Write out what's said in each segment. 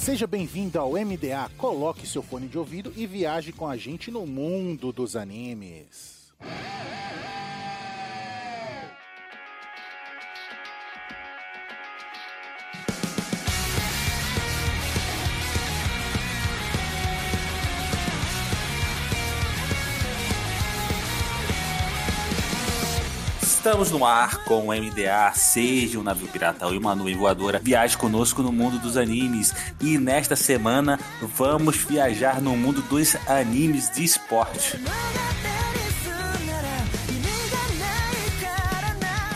Seja bem-vindo ao MDA. Coloque seu fone de ouvido e viaje com a gente no mundo dos animes. Estamos no ar com o MDA, seja um navio pirata ou uma nuvem voadora, viaje conosco no mundo dos animes. E nesta semana vamos viajar no mundo dos animes de esporte.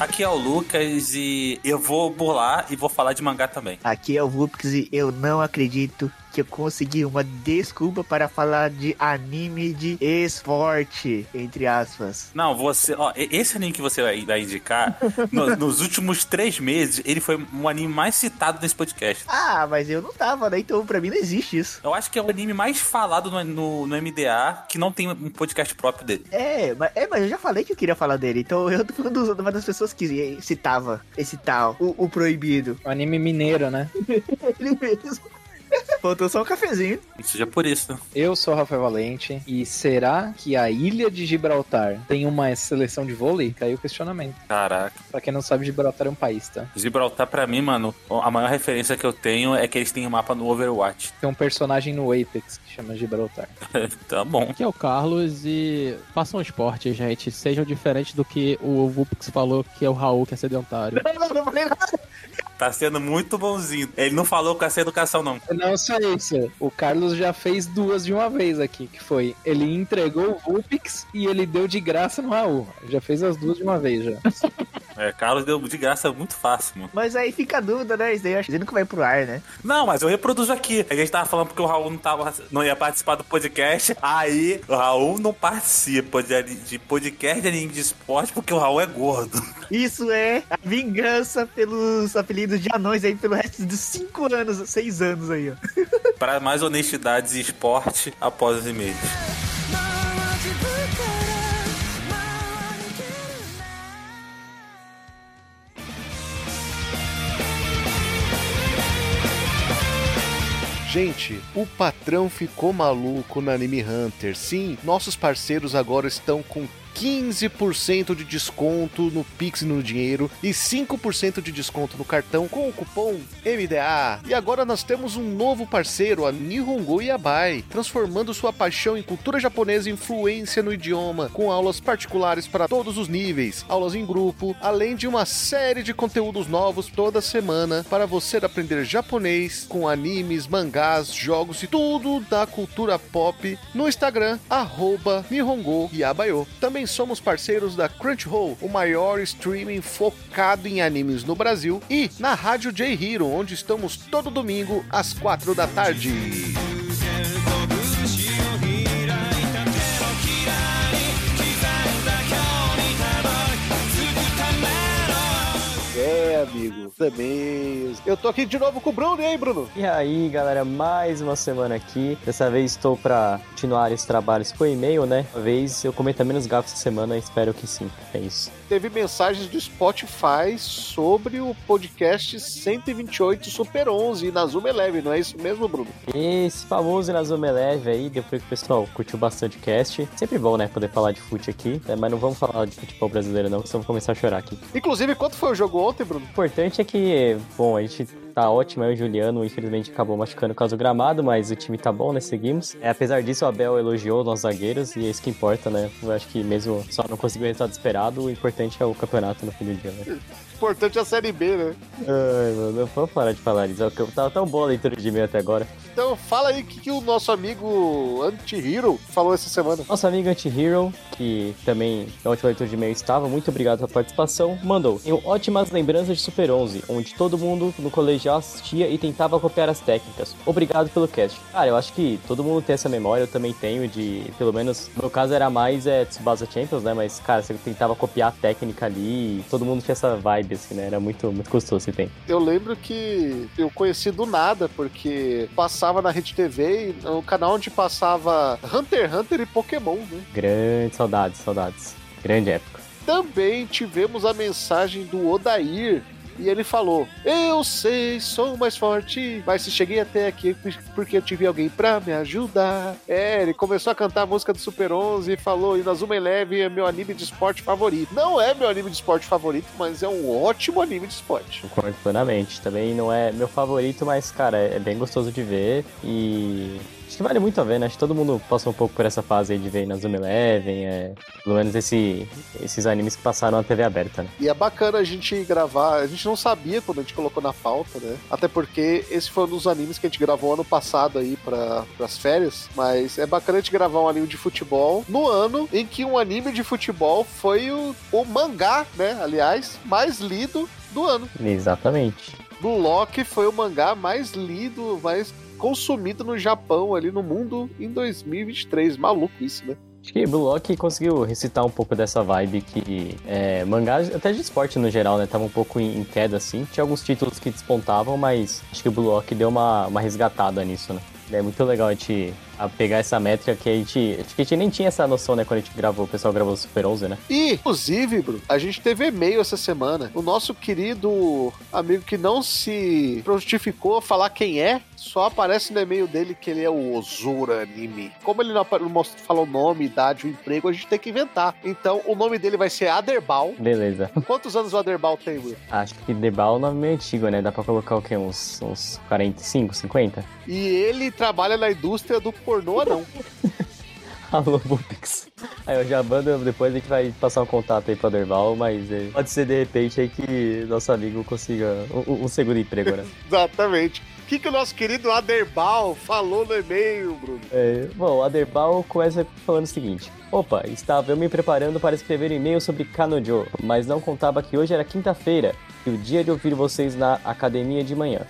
Aqui é o Lucas e eu vou burlar e vou falar de mangá também. Aqui é o Vupix e eu não acredito que eu consegui uma desculpa para falar de anime de esporte, entre aspas. Não, você. Ó, esse anime que você vai, vai indicar, no, nos últimos três meses, ele foi um anime mais citado nesse podcast. Ah, mas eu não tava, né? Então pra mim não existe isso. Eu acho que é o anime mais falado no, no, no MDA que não tem um podcast próprio dele. É mas, é, mas eu já falei que eu queria falar dele. Então eu tô falando de uma das pessoas que citava esse tal, o, o proibido. O anime mineiro, né? ele mesmo. Faltou só um cafezinho. Seja por isso. Eu sou Rafael Valente. E será que a ilha de Gibraltar tem uma seleção de vôlei? Caiu o questionamento. Caraca. Pra quem não sabe, Gibraltar é um país, tá? Gibraltar, pra mim, mano, a maior referência que eu tenho é que eles têm um mapa no Overwatch. Tem um personagem no Apex que chama Gibraltar. tá bom. Aqui é o Carlos e façam esporte, gente. Sejam diferentes do que o Vupix falou que é o Raul que é sedentário. Não, não, não falei nada. Tá sendo muito bonzinho. Ele não falou com essa educação, não. Não só isso. O Carlos já fez duas de uma vez aqui, que foi ele entregou o Vulpix e ele deu de graça no Raul. Já fez as duas de uma vez já. É, Carlos deu de graça muito fácil, mano. Mas aí fica a dúvida, né? Isso daí eu acho que nunca vai pro ar, né? Não, mas eu reproduzo aqui. A gente tava falando porque o Raul não, tava, não ia participar do podcast. Aí o Raul não participa de, de podcast de anime de esporte porque o Raul é gordo. Isso é a vingança pelos apelidos de anões aí pelo resto dos 5 anos, 6 anos aí, ó. Para mais honestidade e esporte após os e-mails. Gente, o patrão ficou maluco na Anime Hunter. Sim, nossos parceiros agora estão com 15% de desconto no Pix no dinheiro e 5% de desconto no cartão com o cupom MDA. E agora nós temos um novo parceiro, a Nihongo Yabai, transformando sua paixão em cultura japonesa e influência no idioma, com aulas particulares para todos os níveis, aulas em grupo, além de uma série de conteúdos novos toda semana para você aprender japonês com animes, mangás, jogos e tudo da cultura pop no Instagram, arroba Nihongo Yabayo. Também somos parceiros da Crunchyroll, o maior streaming focado em animes no Brasil, e na Rádio J Hero, onde estamos todo domingo às quatro da tarde. É, amigo, também. Eu tô aqui de novo com o Bruno, e aí, Bruno? E aí, galera, mais uma semana aqui. Dessa vez estou para continuar esses trabalhos com e-mail, né? Uma vez eu cometa menos gafos essa semana, espero que sim. É isso. Teve mensagens do Spotify sobre o podcast 128 Super 11 na Zoom Eleven, não é isso mesmo, Bruno? Esse famoso Inazuma Eleve aí, depois que o pessoal curtiu bastante o cast. Sempre bom, né, poder falar de fute aqui, né, mas não vamos falar de futebol brasileiro não, senão vou começar a chorar aqui. Inclusive, quanto foi o jogo ontem, Bruno? O importante é que, bom, a gente tá ótimo, aí o Juliano infelizmente acabou machucando por causa do gramado, mas o time tá bom, né, seguimos. É, apesar disso, o Abel elogiou os nossos zagueiros e é isso que importa, né, eu acho que mesmo só não conseguiu o resultado esperado, o importante é o campeonato no fim do dia, né. Importante é a Série B, né? Ai, mano, vamos parar de falar isso, eu tava tão boa a leitura de e-mail até agora. Então, fala aí o que, que o nosso amigo Anti-Hero falou essa semana. Nosso amigo Anti-Hero, que também na última leitura de e-mail estava, muito obrigado pela participação, mandou. Tenho ótimas lembranças de Super 11, onde todo mundo no colegial assistia e tentava copiar as técnicas. Obrigado pelo cast. Cara, eu acho que todo mundo tem essa memória, eu também tenho, de, pelo menos, no meu caso era mais é, Tsubasa Champions, né, mas, cara, você tentava copiar a técnica ali e todo mundo tinha essa vibe, assim, né, era muito, muito gostoso esse tempo. Eu lembro que eu conheci do nada, porque passava na Rede TV, o canal onde passava Hunter x Hunter e Pokémon, né? Grande saudades, saudades. Grande época. Também tivemos a mensagem do Odair, E ele falou: Eu sei, sou mais forte, mas se cheguei até aqui porque eu tive alguém pra me ajudar. É, ele começou a cantar a música do Super 11 e falou: Inazuma Eleven é meu anime de esporte favorito. Não é meu anime de esporte favorito, mas é um ótimo anime de esporte. Concordo plenamente. Também não é meu favorito, mas, cara, é bem gostoso de ver e Acho que vale muito a ver, né? Acho que todo mundo passa um pouco por essa fase aí de ver na Zoom Eleven, é, pelo menos esse, esses animes que passaram na TV aberta, né? E é bacana a gente gravar, a gente não sabia quando a gente colocou na pauta, né? Até porque esse foi um dos animes que a gente gravou ano passado aí para as férias, mas é bacana a gente gravar um anime de futebol no ano em que um anime de futebol foi o, o mangá, né? Aliás, mais lido do ano. Exatamente. Loki foi o mangá mais lido, mais consumido no Japão, ali no mundo, em 2023. Maluco isso, né? Acho que Blue Lock conseguiu recitar um pouco dessa vibe que é, mangás, até de esporte no geral, né? Tava um pouco em, em, queda, assim. Tinha alguns títulos que despontavam, mas acho que o Blue Lock deu uma, uma resgatada nisso, né? É muito legal a gente a pegar essa métrica que a gente. Acho que a gente nem tinha essa noção, né, quando a gente gravou, o pessoal gravou o Super 11, né? E, inclusive, Bruno, a gente teve e-mail essa semana. O nosso querido amigo que não se prontificou a falar quem é, só aparece no e-mail dele que ele é o Ozura Anime. Como ele não falou nome, idade, o emprego, a gente tem que inventar. Então, o nome dele vai ser Aderbal. Beleza. Quantos anos o Aderbal tem, Bruno? Acho que Aderbal é um nome meio antigo, né? Dá pra colocar o quê? Uns, uns 45, 50? E ele trabalha na indústria do pornô não. Alô, Bupix. Aí eu já mando, depois a gente vai passar um contato aí pra Derval, mas é, pode ser de repente aí que nosso amigo consiga um, um segundo emprego, né? Exatamente. O que, que o nosso querido Aderbal falou no e-mail, Bruno? É, bom, o Aderbal começa falando o seguinte: Opa, estava eu me preparando para escrever um e-mail sobre Kanojo, mas não contava que hoje era quinta-feira e o dia de ouvir vocês na academia de manhã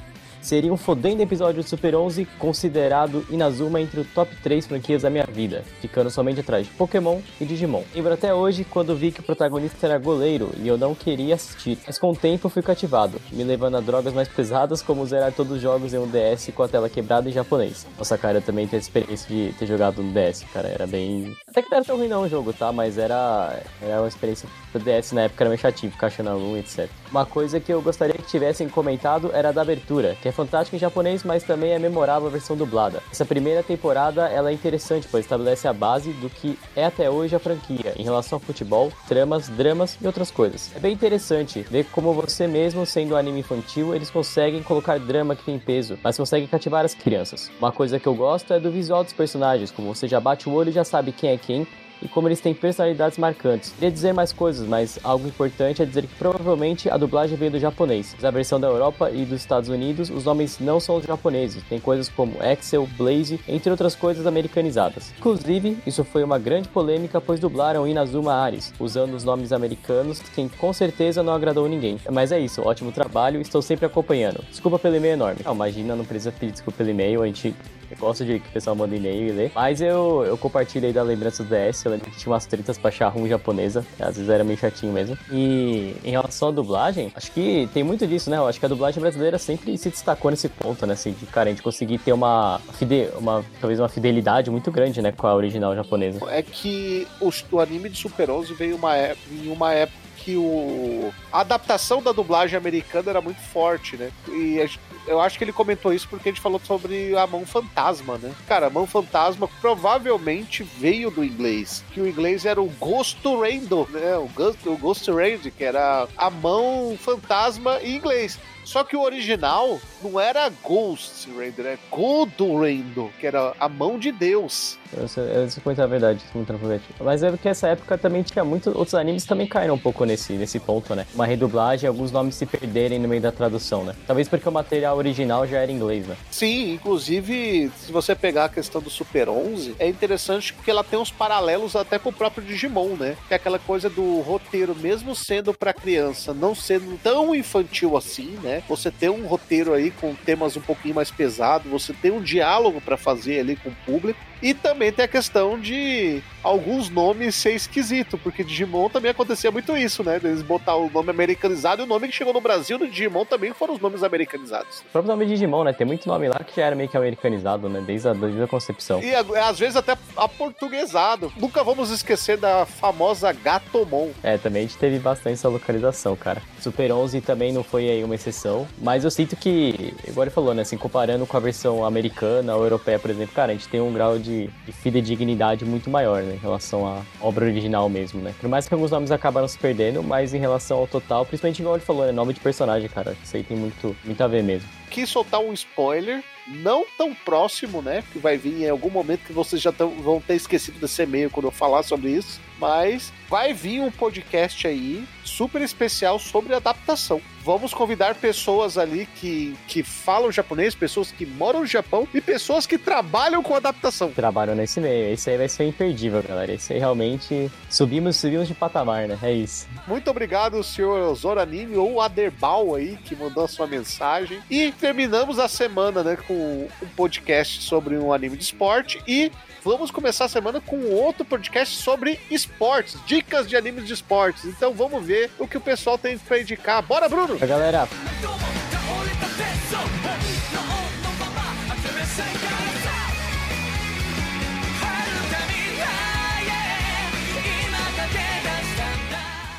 seria um fodendo episódio de Super 11 considerado Inazuma entre o top 3 franquias da minha vida, ficando somente atrás de Pokémon e Digimon. Lembro até hoje quando vi que o protagonista era goleiro e eu não queria assistir, mas com o tempo fui cativado, me levando a drogas mais pesadas como zerar todos os jogos em um DS com a tela quebrada em japonês. Nossa, cara, eu também tenho a experiência de ter jogado no DS, cara, era bem... Até que não era tão ruim não o jogo, tá? Mas era, era uma experiência do DS na época, era meio chatinho, ficar achando a lua, etc. Uma coisa que eu gostaria que tivessem comentado era da abertura, que é fantástica em japonês, mas também é memorável a versão dublada. Essa primeira temporada ela é interessante, pois estabelece a base do que é até hoje a franquia, em relação ao futebol, tramas, dramas e outras coisas. É bem interessante ver como você mesmo, sendo um anime infantil, eles conseguem colocar drama que tem peso, mas conseguem cativar as crianças. Uma coisa que eu gosto é do visual dos personagens, como você já bate o olho e já sabe quem é quem, e como eles têm personalidades marcantes. Queria dizer mais coisas, mas algo importante é dizer que provavelmente a dublagem veio do japonês. Na versão da Europa e dos Estados Unidos, os nomes não são os japoneses. Tem coisas como Excel, Blaze, entre outras coisas americanizadas. Inclusive, isso foi uma grande polêmica, pois dublaram Inazuma Ares, usando os nomes americanos, que com certeza não agradou ninguém. Mas é isso, ótimo trabalho, estou sempre acompanhando. Desculpa pelo e-mail enorme. Não, imagina, não precisa pedir desculpa pelo e-mail, a gente eu gosto de que o pessoal manda e-mail e lê. Mas eu, eu compartilhei da lembrança do DS. Eu lembro que tinha umas tretas pra achar rum japonesa. Às vezes era meio chatinho mesmo. E em relação à dublagem, acho que tem muito disso, né? Eu acho que a dublagem brasileira sempre se destacou nesse ponto, né? Assim, de, cara, a gente conseguir ter uma, fide uma talvez uma fidelidade muito grande, né? Com a original japonesa. É que o, o anime de Super 11 veio uma, em uma época que o, a adaptação da dublagem americana era muito forte, né? E eu acho que ele comentou isso porque a gente falou sobre a mão fantasma, né? Cara, a mão fantasma provavelmente veio do inglês, que o inglês era o Ghost Random, né? O Ghost, o Ghost Rand, que era a mão fantasma em inglês. Só que o original não era Ghost Render, é Godo Rendo, que era a mão de Deus. Eu sei, eu sei a verdade, muito tranquilamente. Mas é porque essa época também tinha muitos outros animes também caíram um pouco nesse, nesse ponto, né? Uma redublagem, alguns nomes se perderem no meio da tradução, né? Talvez porque o material original já era em inglês, né? Sim, inclusive, se você pegar a questão do Super 11, é interessante porque ela tem uns paralelos até com o próprio Digimon, né? Que é aquela coisa do roteiro, mesmo sendo para criança, não sendo tão infantil assim, né? Você tem um roteiro aí com temas um pouquinho mais pesados, você tem um diálogo para fazer ali com o público E também tem a questão de alguns nomes ser esquisito, porque Digimon também acontecia muito isso, né? Eles botar o nome americanizado e o nome que chegou no Brasil do Digimon também foram os nomes americanizados. O próprio nome de Digimon, né? Tem muito nome lá que já era meio que americanizado, né? Desde a, desde a concepção. E às vezes até aportuguesado. Nunca vamos esquecer da famosa Gatomon. É, também a gente teve bastante essa localização, cara. Super 11 também não foi aí uma exceção, mas eu sinto que, igual ele falou, né? Assim, comparando com a versão americana ou europeia, por exemplo, cara, a gente tem um grau de, de fidedignidade muito maior, né? Em relação à obra original mesmo, né? Por mais que alguns nomes acabaram se perdendo, mas em relação ao total, principalmente igual ele falou, né? Nome de personagem, cara. Isso aí tem muito, muito a ver mesmo. Quis soltar um spoiler, não tão próximo, né? Que vai vir em algum momento que vocês já tão, vão ter esquecido desse e-mail quando eu falar sobre isso. Mas vai vir um podcast aí super especial sobre adaptação. Vamos convidar pessoas ali que, que falam japonês, pessoas que moram no Japão e pessoas que trabalham com adaptação. Trabalham nesse meio. Esse aí vai ser imperdível, galera. Esse aí realmente subimos, subimos de patamar, né? É isso. Muito obrigado, senhor Zoranime ou Aderbal aí, que mandou a sua mensagem. E terminamos a semana, né, com um podcast sobre um anime de esporte e vamos começar a semana com outro podcast sobre esportes, dicas de animes de esportes. Então vamos ver o que o pessoal tem para indicar. Bora, Bruno! Galera,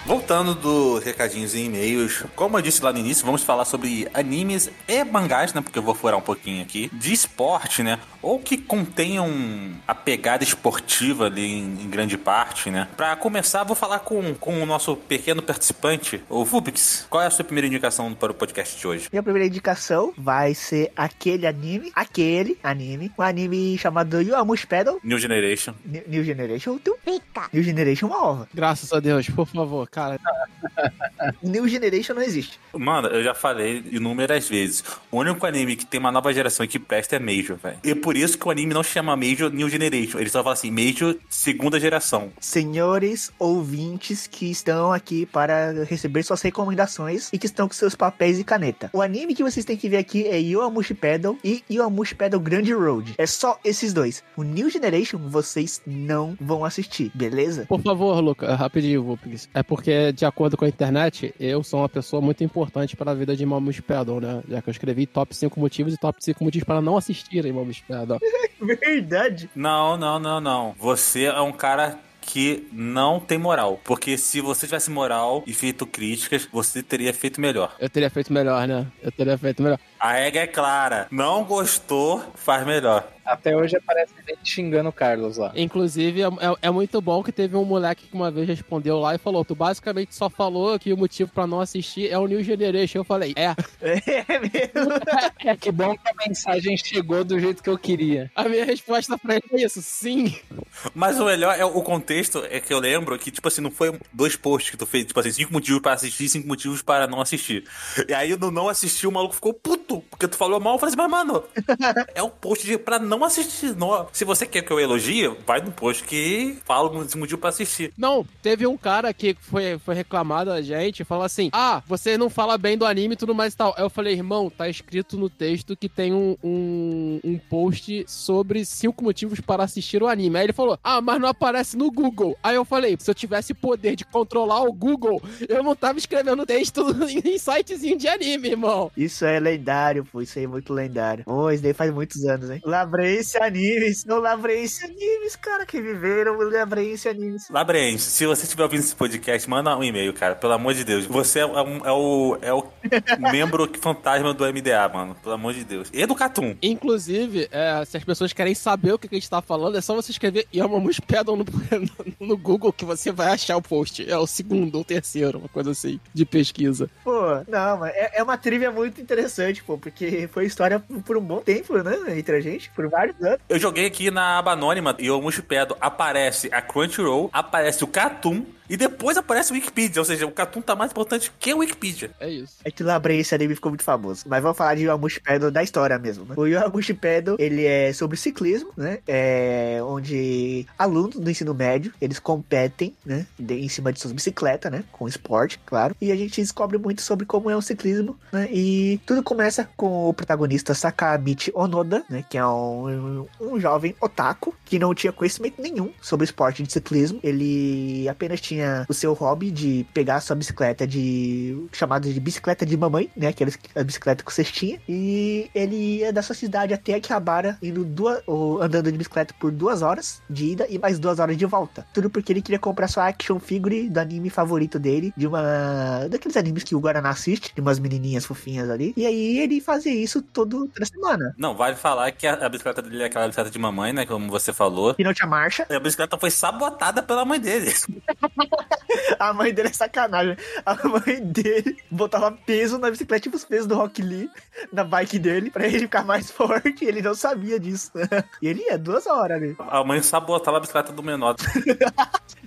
Voltando do recadinhos e e-mails, como eu disse lá no início, vamos falar sobre animes e mangás, né? Porque eu vou furar um pouquinho aqui. De esporte, né? Ou que contenham a pegada esportiva ali em, em grande parte, né? Pra começar, vou falar com, com o nosso pequeno participante, o Vubix. Qual é a sua primeira indicação para o podcast de hoje? Minha primeira indicação vai ser aquele anime, aquele anime, um anime chamado Yoamushi Pedal, New Generation. New New Generation, tu pica. New Generation é uma ova. Graças a Deus, por favor, cara. New Generation não existe. Mano, eu já falei inúmeras vezes. O único anime que tem uma nova geração e que presta é Major, velho. E por isso que o anime não chama Major New Generation. Ele só fala assim, Major segunda geração. Senhores ouvintes que estão aqui para receber suas recomendações e que estão com seus papéis e caneta. O anime que vocês têm que ver aqui é Yoamushi Pedal e Yoamushi Pedal Grand Road. É só esses dois. O New Generation vocês não vão assistir, beleza? Por favor, Luca, rapidinho, Vupix. É porque, de acordo com a internet, eu sou uma pessoa muito importante para a vida de Mamus Pedal, né? Já que eu escrevi top 5 motivos e top 5 motivos para não assistirem Mamus Pedal. Verdade. Não, não, não, não. Você é um cara que não tem moral. Porque se você tivesse moral e feito críticas, você teria feito melhor. Eu teria feito melhor, né? Eu teria feito melhor. A regra é clara. Não gostou, faz melhor. Até hoje aparece gente xingando o Carlos lá. Inclusive, é, é- é muito bom que teve um moleque que uma vez respondeu lá e falou: Tu basicamente só falou que o motivo pra não assistir é o New Generation. Eu falei: É. É mesmo. É que bom que a mensagem chegou do jeito que eu queria. A minha resposta pra ele é isso: Sim. Mas o melhor é o contexto, é que eu lembro que, tipo assim, não foi dois posts que tu fez, tipo assim, cinco motivos para assistir, cinco motivos para não assistir. E aí no não assistir, o maluco ficou puto, porque tu falou mal, eu falei assim, mas mano, é o post de, pra não assistir. Não, se você quer que eu elogie, vai no post que fala esse motivo pra assistir. Não, teve um cara que foi, foi reclamar da gente e falou assim: Ah, você não fala bem do anime e tudo mais e tal. Aí eu falei, irmão, tá escrito no texto que tem um, um, um post sobre cinco motivos para assistir o anime. Aí ele falou: Ah, mas não aparece no Google. Aí eu falei: Se eu tivesse poder de controlar o Google, eu não tava escrevendo texto em sitezinho de anime, irmão. Isso é lendário, pô. Isso aí é muito lendário. Pô, isso daí faz muitos anos, hein? Labrense Animes. Não Labrense Animes, cara, que viveram Labrense Animes. Labrense, se você estiver ouvindo esse podcast, manda um e-mail, cara, pelo amor de Deus. Você é, um- é o, é o membro fantasma do MDA, mano, pelo amor de Deus. E do Catum. Inclusive, é, se as pessoas querem saber o que, que a gente tá falando, é só você escrever Yamamus Pedal no, no, no Google que você vai achar o post. É o segundo ou terceiro, uma coisa assim, de pesquisa. Pô, não, mas é, é uma trivia muito interessante, pô, porque foi história por um bom tempo, né? Entre a gente, por vários anos. Eu joguei aqui na aba anônima e o Mushipedo aparece a Crunchyroll, aparece o Catum E depois aparece o Wikipedia, ou seja, o Cartoon tá mais importante que o Wikipedia. É isso. É que lembrei esse anime ficou muito famoso. Mas vamos falar de Yoamushi Pedal da história mesmo, né? O Yoamushi Pedal, ele é sobre ciclismo, né? É onde alunos do ensino médio, eles competem, né? de- em cima de suas bicicletas, né? Com esporte, claro. E a gente descobre muito sobre como é o ciclismo, né? E tudo começa com o protagonista Sakamichi Onoda, né? Que é um, um jovem otaku que não tinha conhecimento nenhum sobre esporte de ciclismo. Ele apenas tinha o seu hobby de pegar a sua bicicleta de chamada de bicicleta de mamãe, né? Aquelas a bicicleta com cestinha. E ele ia da sua cidade até Akihabara, indo duas, ou andando de bicicleta por duas horas de ida e mais duas horas de volta. Tudo porque ele queria comprar sua action figure do anime favorito dele, de uma daqueles animes que o Guaraná assiste, de umas menininhas fofinhas ali. E aí ele fazia isso todo, toda semana. Não, vale falar que a, a bicicleta dele é aquela bicicleta de mamãe, né? Como você falou. E não tinha marcha. E a bicicleta foi sabotada pela mãe dele. A mãe dele é sacanagem. A mãe dele botava peso na bicicleta, tipo os pesos do Rock Lee, na bike dele, pra ele ficar mais forte. Ele não sabia disso. E ele ia duas horas ali. A mãe sabotava a bicicleta do menor.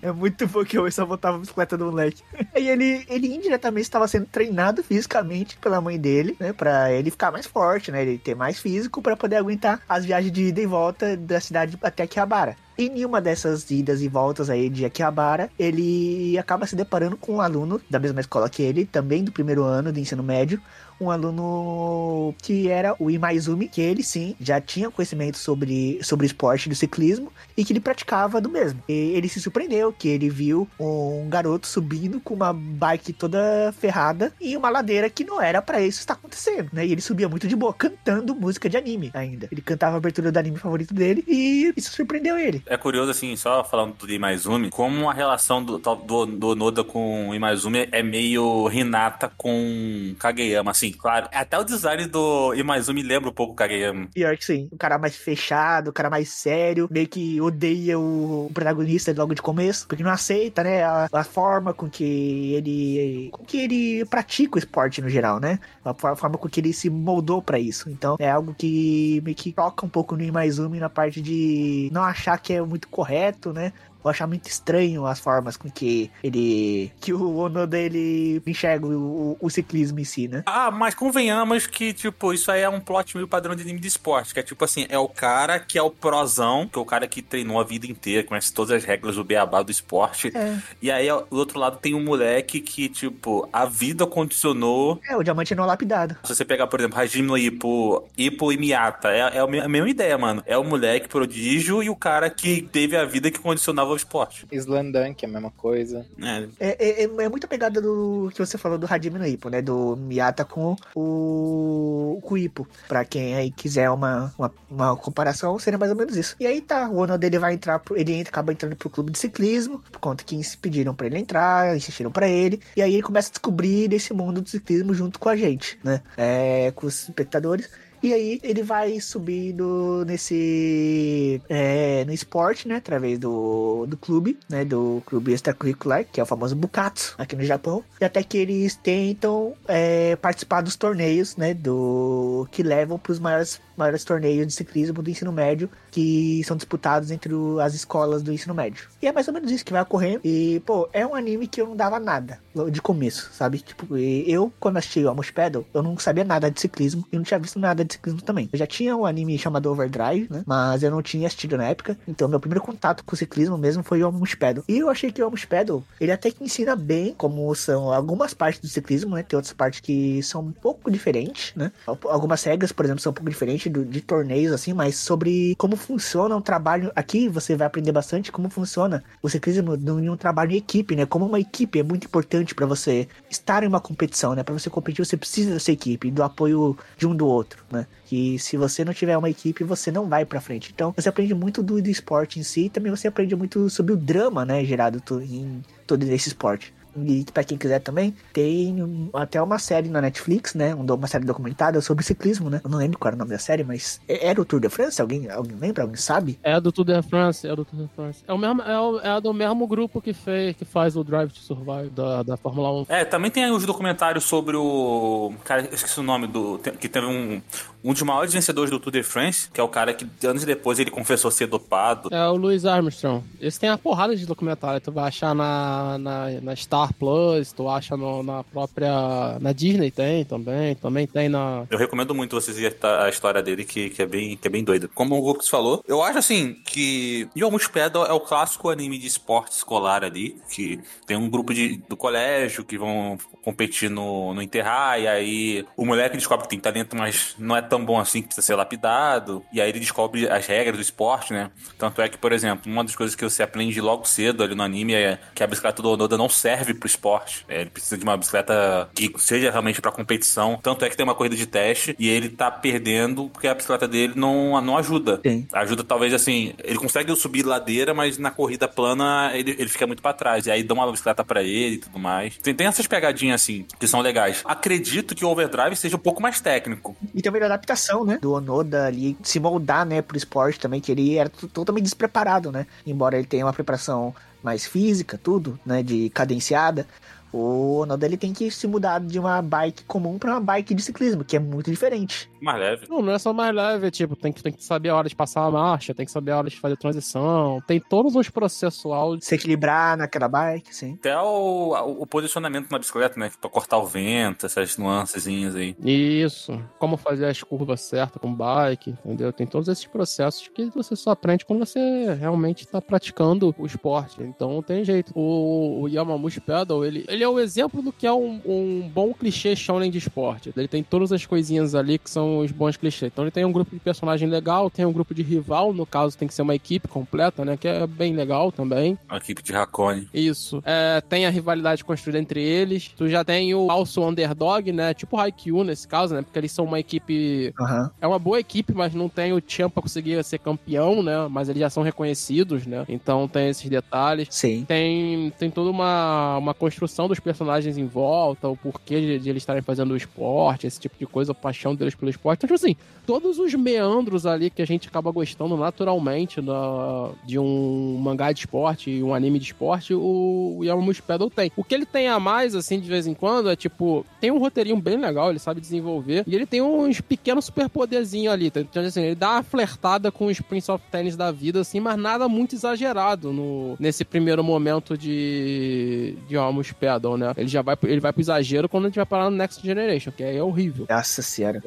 É muito bom que eu só botava a bicicleta do moleque. E ele, ele indiretamente estava sendo treinado fisicamente pela mãe dele, né? Pra ele ficar mais forte, né? Ele ter mais físico pra poder aguentar as viagens de ida e volta da cidade até Akihabara. E em uma dessas idas e voltas aí de Akihabara, ele acaba se deparando com um aluno da mesma escola que ele, também do primeiro ano de ensino médio, um aluno que era o Imaizumi, que ele sim já tinha conhecimento sobre, sobre esporte do ciclismo e que ele praticava do mesmo. E ele se surpreendeu que ele viu um garoto subindo com uma bike toda ferrada e uma ladeira que não era pra isso estar acontecendo, né? E ele subia muito de boa, cantando música de anime ainda. Ele cantava a abertura do anime favorito dele e isso surpreendeu ele. É curioso, assim, só falando do Imaizumi, como a relação do, do, do Noda com o Imaizumi é meio Hinata com Kageyama, assim, claro. Até o design do Imaizumi lembra um pouco o Kageyama. Pior que sim. O cara mais fechado, o cara mais sério, meio que odeia o protagonista logo de começo, porque não aceita, né, a, a forma com que ele com que ele pratica o esporte no geral, né? A for- forma com que ele se moldou pra isso. Então, é algo que meio que toca um pouco no Imaizumi na parte de não achar que é muito correto, né? Ou achar muito estranho as formas com que ele. que o Onoda ele enxerga o, o ciclismo em si, né? Ah, mas convenhamos que, tipo, isso aí é um plot meio padrão de anime de esporte, que é tipo assim, é o cara que é o prozão, que é o cara que treinou a vida inteira, conhece todas as regras do beabá do esporte. É. E aí, do outro lado, tem um moleque que, tipo, a vida condicionou. É, o diamante não lapidado. Se você pegar, por exemplo, Hajime no Ippo, Ippo e Miyata, é, é me- a mesma ideia, mano. É o moleque prodígio e o cara que teve a vida que condicionava o esporte. Slandunk é a mesma coisa. É, É, é, é, é muita pegada do que você falou do Hajime no Ippo, né? Do Miyata com o, com o Ippo. Pra quem aí quiser uma, uma, uma comparação, seria mais ou menos isso. E aí tá, o Ono dele vai entrar, pro- ele entra, acaba entrando pro clube de ciclismo, por conta que pediram pra ele entrar, insistiram pra ele. E aí ele começa a descobrir desse mundo do ciclismo junto com a gente, né? É, com os espectadores. E aí ele vai subindo nesse é, no esporte, né, através do, do clube, né, do clube extracurricular, que é o famoso Bukatsu aqui no Japão, e até que eles tentam é, participar dos torneios, né, do que levam para os maiores maiores torneios de ciclismo do ensino médio que são disputados entre o- as escolas do ensino médio. E é mais ou menos isso que vai ocorrendo. E, pô, é um anime que eu não dava nada de começo, sabe? Tipo, eu, quando assisti o Amos Pedal, eu não sabia nada de ciclismo e não tinha visto nada de ciclismo também. Eu já tinha um anime chamado Overdrive, né? Mas eu não tinha assistido na época. Então, meu primeiro contato com o ciclismo mesmo foi o Amos Pedal. E eu achei que o Amos Pedal, ele até que ensina bem como são algumas partes do ciclismo, né? Tem outras partes que são um pouco diferentes, né? Algumas regras, por exemplo, são um pouco diferentes do- de torneios, assim, mas sobre como funciona um trabalho. Aqui você vai aprender bastante como funciona o ciclismo em um trabalho em equipe, né? Como uma equipe é muito importante para você estar em uma competição, né? Para você competir, você precisa dessa equipe, do apoio de um do outro, né? Que se você não tiver uma equipe, você não vai pra frente. Então, você aprende muito do, do esporte em si, e também você aprende muito sobre o drama, né? Gerado em todo esse esporte. E pra quem quiser também, tem um- até uma série na Netflix, né? um Uma série documentada sobre ciclismo, né? Eu não lembro qual era o nome da série, mas é- era o Tour de France? Alguém, alguém lembra? Alguém sabe? É do Tour de France, é do Tour de France. É, o mesmo, é, o- é do mesmo grupo que, fez, que faz o Drive to Survive da, da Fórmula 1. É, também tem aí os documentários sobre o. Cara, eu esqueci o nome do. Que teve um. Um dos maiores vencedores do Tour de France, que é o cara que anos depois ele confessou ser dopado. É o Louis Armstrong. Esse tem uma porrada de documentário. Tu vai achar na, na, na Star Plus, tu acha no- na própria. Na Disney tem também. Também tem na. Eu recomendo muito vocês verem a história dele, que, que, é bem, que é bem doida. Como o Lucas falou, eu acho assim que Yomush Pedal é o clássico anime de esporte escolar ali, que tem um grupo de, do colégio que vão competir no, no Interrar, e aí o moleque descobre que tem talento, mas não é tão bom assim, que precisa ser lapidado, e aí ele descobre as regras do esporte, né? Tanto é que, por exemplo, uma das coisas que você aprende logo cedo ali no anime é que a bicicleta do Onoda não serve pro esporte. É, ele precisa de uma bicicleta que seja realmente pra competição. Tanto é que tem uma corrida de teste e ele tá perdendo porque a bicicleta dele não, não ajuda. Sim. Ajuda talvez assim, ele consegue subir ladeira, mas na corrida plana ele, ele fica muito pra trás. E aí dá uma bicicleta pra ele e tudo mais. Tem, tem essas pegadinhas assim que são legais. Acredito que o Overdrive seja um pouco mais técnico. E também a adaptação, né? Do Onoda ali se moldar, né, pro esporte também, que ele era totalmente despreparado, né? Embora ele tenha uma preparação mais física, tudo, né? De cadenciada. O Onoda ele tem que se mudar de uma bike comum pra uma bike de ciclismo, que é muito diferente. Mais leve. Não, não é só mais leve, é tipo, tem que, tem que saber a hora de passar a marcha, tem que saber a hora de fazer transição, tem todos os processuais. Se equilibrar naquela bike, sim. Até o, o posicionamento na bicicleta, né? Pra cortar o vento, essas nuancezinhas aí. Isso, como fazer as curvas certas com bike, entendeu? Tem todos esses processos que você só aprende quando você realmente tá praticando o esporte. Então não tem jeito. O, o Yamamushi Pedal, ele, ele é o exemplo do que é um, um bom clichê shonen de esporte. Ele tem todas as coisinhas ali que são os bons clichês. Então ele tem um grupo de personagem legal, tem um grupo de rival, no caso tem que ser uma equipe completa, né? Que é bem legal também. A equipe de Hakone. Isso. É, tem a rivalidade construída entre eles. Tu já tem o falso underdog, né? Tipo o Haikyuu nesse caso, né? Porque eles são uma equipe. Aham. É uma boa equipe, mas não tem o Champ pra conseguir ser campeão, né? Mas eles já são reconhecidos, né? Então tem esses detalhes. Sim. Tem, tem toda uma, uma construção dos personagens em volta, o porquê de, de eles estarem fazendo o esporte, esse tipo de coisa, a paixão deles pelo esporte. Então, tipo assim, todos os meandros ali que a gente acaba gostando naturalmente da, de um mangá de esporte e um anime de esporte, o, o Yamamushi Pedal tem. O que ele tem a mais, assim, de vez em quando, é tipo, tem um roteirinho bem legal, ele sabe desenvolver, e ele tem uns pequenos superpoderzinhos ali. tá? Então, assim, ele dá uma flertada com os Prince of Tennis da vida, assim, mas nada muito exagerado no, nesse primeiro momento de, de Yamamushi Pedal, né? Ele já vai, pro- ele vai pro exagero quando a gente vai parar no Next Generation, que aí é horrível. Nossa senhora.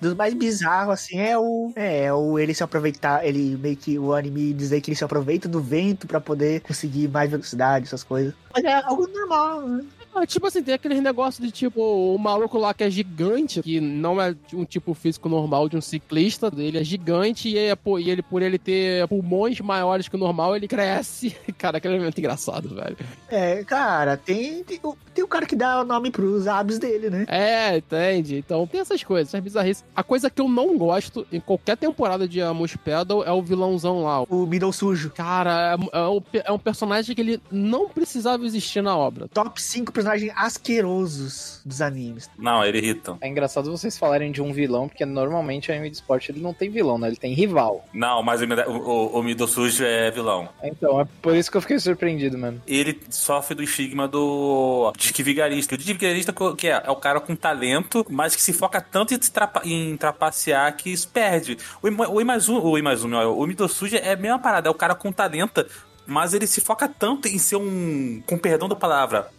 Dos mais bizarros, assim, é o. É, é o ele se aproveitar. Ele meio que o anime dizer que ele se aproveita do vento pra poder conseguir mais velocidade, essas coisas. Mas é algo normal, né? Ah, tipo assim, tem aqueles negócios de tipo, o maluco lá que é gigante, que não é um tipo físico normal de um ciclista, ele é gigante e, é, pô, e ele, por ele ter pulmões maiores que o normal, ele cresce. Cara, aquele é muito engraçado, velho. É, cara, tem, tem, o- tem o cara que dá o nome pros hábitos dele, né? É, entende? Então tem essas coisas, essas bizarrices. A coisa que eu não gosto em qualquer temporada de Amos Pedal é o vilãozão lá. O Middle Sujo. Cara, é, é um- é um personagem que ele não precisava existir na obra. Top 5 personagens asquerosos dos animes. Não, ele irrita. É engraçado vocês falarem de um vilão, porque normalmente o anime de esporte ele não tem vilão, né? Ele tem rival. Não, mas o, o, o Mido Sujo é vilão. Então, é por isso que eu fiquei surpreendido mesmo. Ele sofre do estigma do disque vigarista. O disque vigarista que é, é o cara com talento, mas que se foca tanto em, trapa, em trapacear que isso perde. O, Ima- o Imazumi, o, Imazumi, ó, o Mido Sujo é a mesma parada, é o cara com talento, mas ele se foca tanto em ser um. Com perdão da palavra.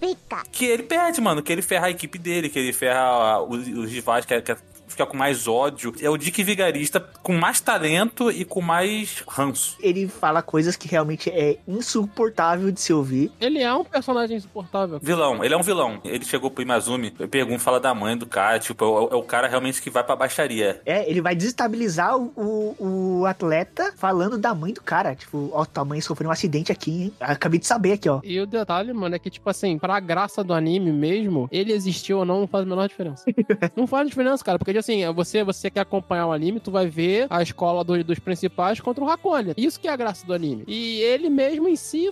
Que ele perde, mano. Que ele ferra a equipe dele, que ele ferra os, os rivais, que, que fica com mais ódio. É o Dick Vigarista com mais talento e com mais ranço. Ele fala coisas que realmente é insuportável de se ouvir. Ele é um personagem insuportável. Vilão, ele é um vilão. Ele chegou pro Imazumi, pergunta, fala da mãe do cara, tipo, é o, é o cara realmente que vai pra baixaria. É, ele vai desestabilizar o, o, o atleta falando da mãe do cara. Tipo, ó, tua mãe sofreu um acidente aqui, hein? Acabei de saber aqui, ó. E o detalhe, mano, é que, tipo assim, pra graça do anime mesmo, ele existiu ou não, não faz a menor diferença. não faz diferença, cara, porque, assim, você, você quer acompanhar o anime, tu vai ver a escola do- dos principais contra o Hakonia. Isso que é a graça do anime. E ele mesmo em si,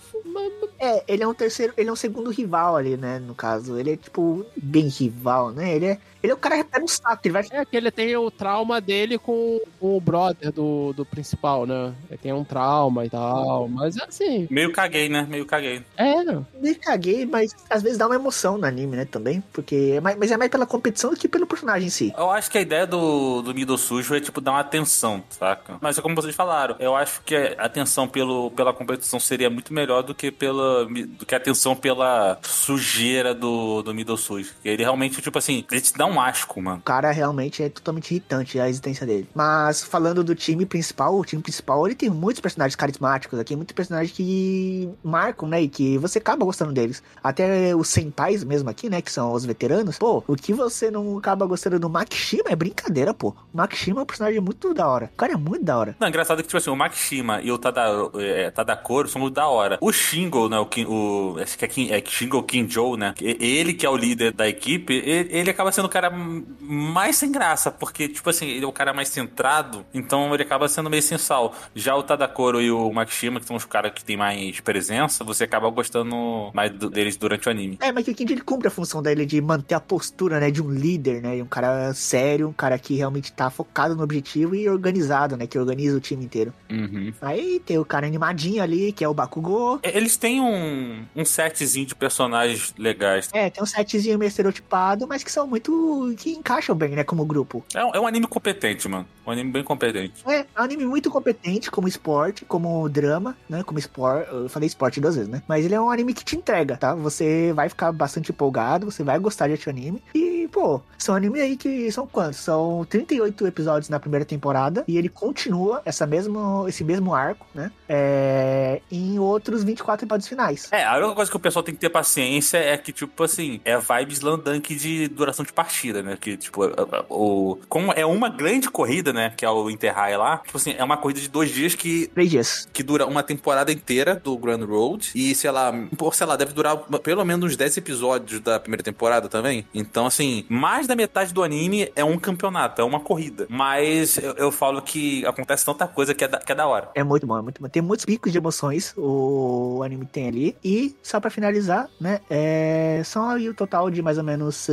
É, ele é um terceiro, ele é um segundo rival ali, né? No caso, ele é tipo bem rival, né? Ele é, ele é o cara que pega um saco, ele vai é que ele tem o trauma dele com, com o brother do, do principal, né? Ele tem um trauma e tal, mas é assim, Meio caguei, né? Meio caguei. é, me caguei, mas às vezes dá uma emoção no anime, né? Também, porque é mais, mas é mais pela competição do que pelo personagem em si. Eu acho que a ideia do, do Middle Sujo é, tipo, dar uma atenção, saca? Mas é como vocês falaram, eu acho que a atenção pelo, pela competição seria muito melhor do que, pela, do que a atenção pela sujeira do, do Middle Sujo. Ele realmente, tipo assim, ele te dá um asco, mano. O cara realmente é totalmente irritante a existência dele. Mas falando do time principal, o time principal ele tem muitos personagens carismáticos aqui, muitos personagens que marcam, né? E que você acaba gostando deles. Até os senpais mesmo aqui, né? Que são os veteranos. Pô, o que você não acaba gostando do Makishima é brincadeira, pô. O Makishima é um personagem muito da hora. O cara é muito da hora. Não, engraçado que, tipo assim, o Makishima e o Tada, é, Tadakoro são da hora. O Shingo, né, o, Kin- o acho que é, Kin, é Shingo Kinjo, né, ele que é o líder da equipe, ele, ele acaba sendo o cara mais sem graça, porque, tipo assim, ele é o cara mais centrado, então ele acaba sendo meio sem sal. Já o Tadakoro e o Makishima, que são os caras que tem mais presença, você acaba gostando mais do- deles durante o anime. É, mas o Kenji ele cumpre a função dele de manter a postura, né, de um líder, né, um cara sério, um cara que realmente tá focado no objetivo e organizado, né, que organiza o time inteiro. Uhum. Aí tem o cara animadinho ali, que é o Bakugou. Eles têm um, um setzinho de personagens legais. É, tem um setzinho meio estereotipado, mas que são muito. Que encaixam bem, né, como grupo. É um, é um anime competente, mano. Um anime bem competente. É, é um anime muito competente como esporte, como drama, né? Como esporte. Eu falei esporte duas vezes, né? Mas ele é um anime que te entrega, tá? Você vai ficar bastante empolgado, você vai gostar de anime. E, pô, são anime aí que são quantos? São 38 episódios na primeira temporada. E ele continua essa mesmo, esse mesmo arco, né? É, em outros 24 episódios finais. É, a única coisa que o pessoal tem que ter paciência é que, tipo assim, é vibes Landunk de duração de partida, né? Que, tipo, o. Como é uma grande corrida, né? Que é o Interrail lá, tipo assim, é uma corrida de dois dias que, Três dias. que dura uma temporada inteira do Grand Road. E, sei lá, por, sei lá, deve durar pelo menos uns 10 episódios da primeira temporada também. Então, assim, mais da metade do anime é um campeonato, é uma corrida. Mas eu, eu falo que acontece tanta coisa que é da, que é da hora. É muito bom, é muito bom. Tem muitos picos de emoções o anime tem ali. E, só pra finalizar, né? É, são aí o total de mais ou menos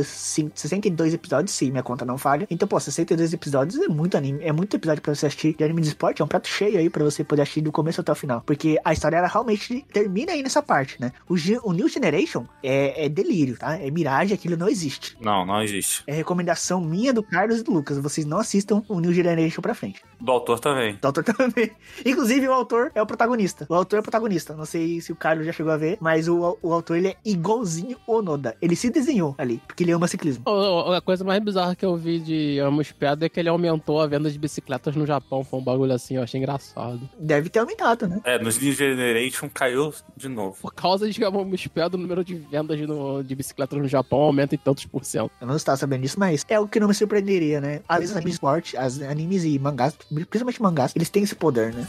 62 episódios, se minha conta não falha. Então, pô, 62 episódios é muito anime. É muito episódio pra você assistir de anime de esporte. É um prato cheio aí pra você poder assistir do começo até o final. Porque a história ela realmente termina aí nessa parte, né? O, o New Generation é, é delírio, tá? É miragem, aquilo não existe. Não, não existe. É recomendação minha do Carlos e do Lucas. Vocês não assistam o New Generation pra frente. Do autor também. O autor também. Inclusive, o autor é o protagonista. O autor é o protagonista. Não sei se o Carlos já chegou a ver, mas o, o autor ele é igualzinho o Noda. Ele se desenhou ali, porque ele ama ciclismo. O- o- A coisa mais bizarra que eu vi de Amos Pedra é que ele aumentou a venda de bicicletas no Japão. Foi um bagulho assim, eu achei engraçado. Deve ter aumentado, né? É, nos New Generation caiu de novo. Por causa de Amos Pedra, o número de vendas no- de bicicletas no Japão aumenta em tantos por cento. Eu não estava sabendo disso, mas é o que não me surpreenderia, né? Às vezes, anime esporte, as animes e mangás, principalmente mangás, eles têm esse poder, né?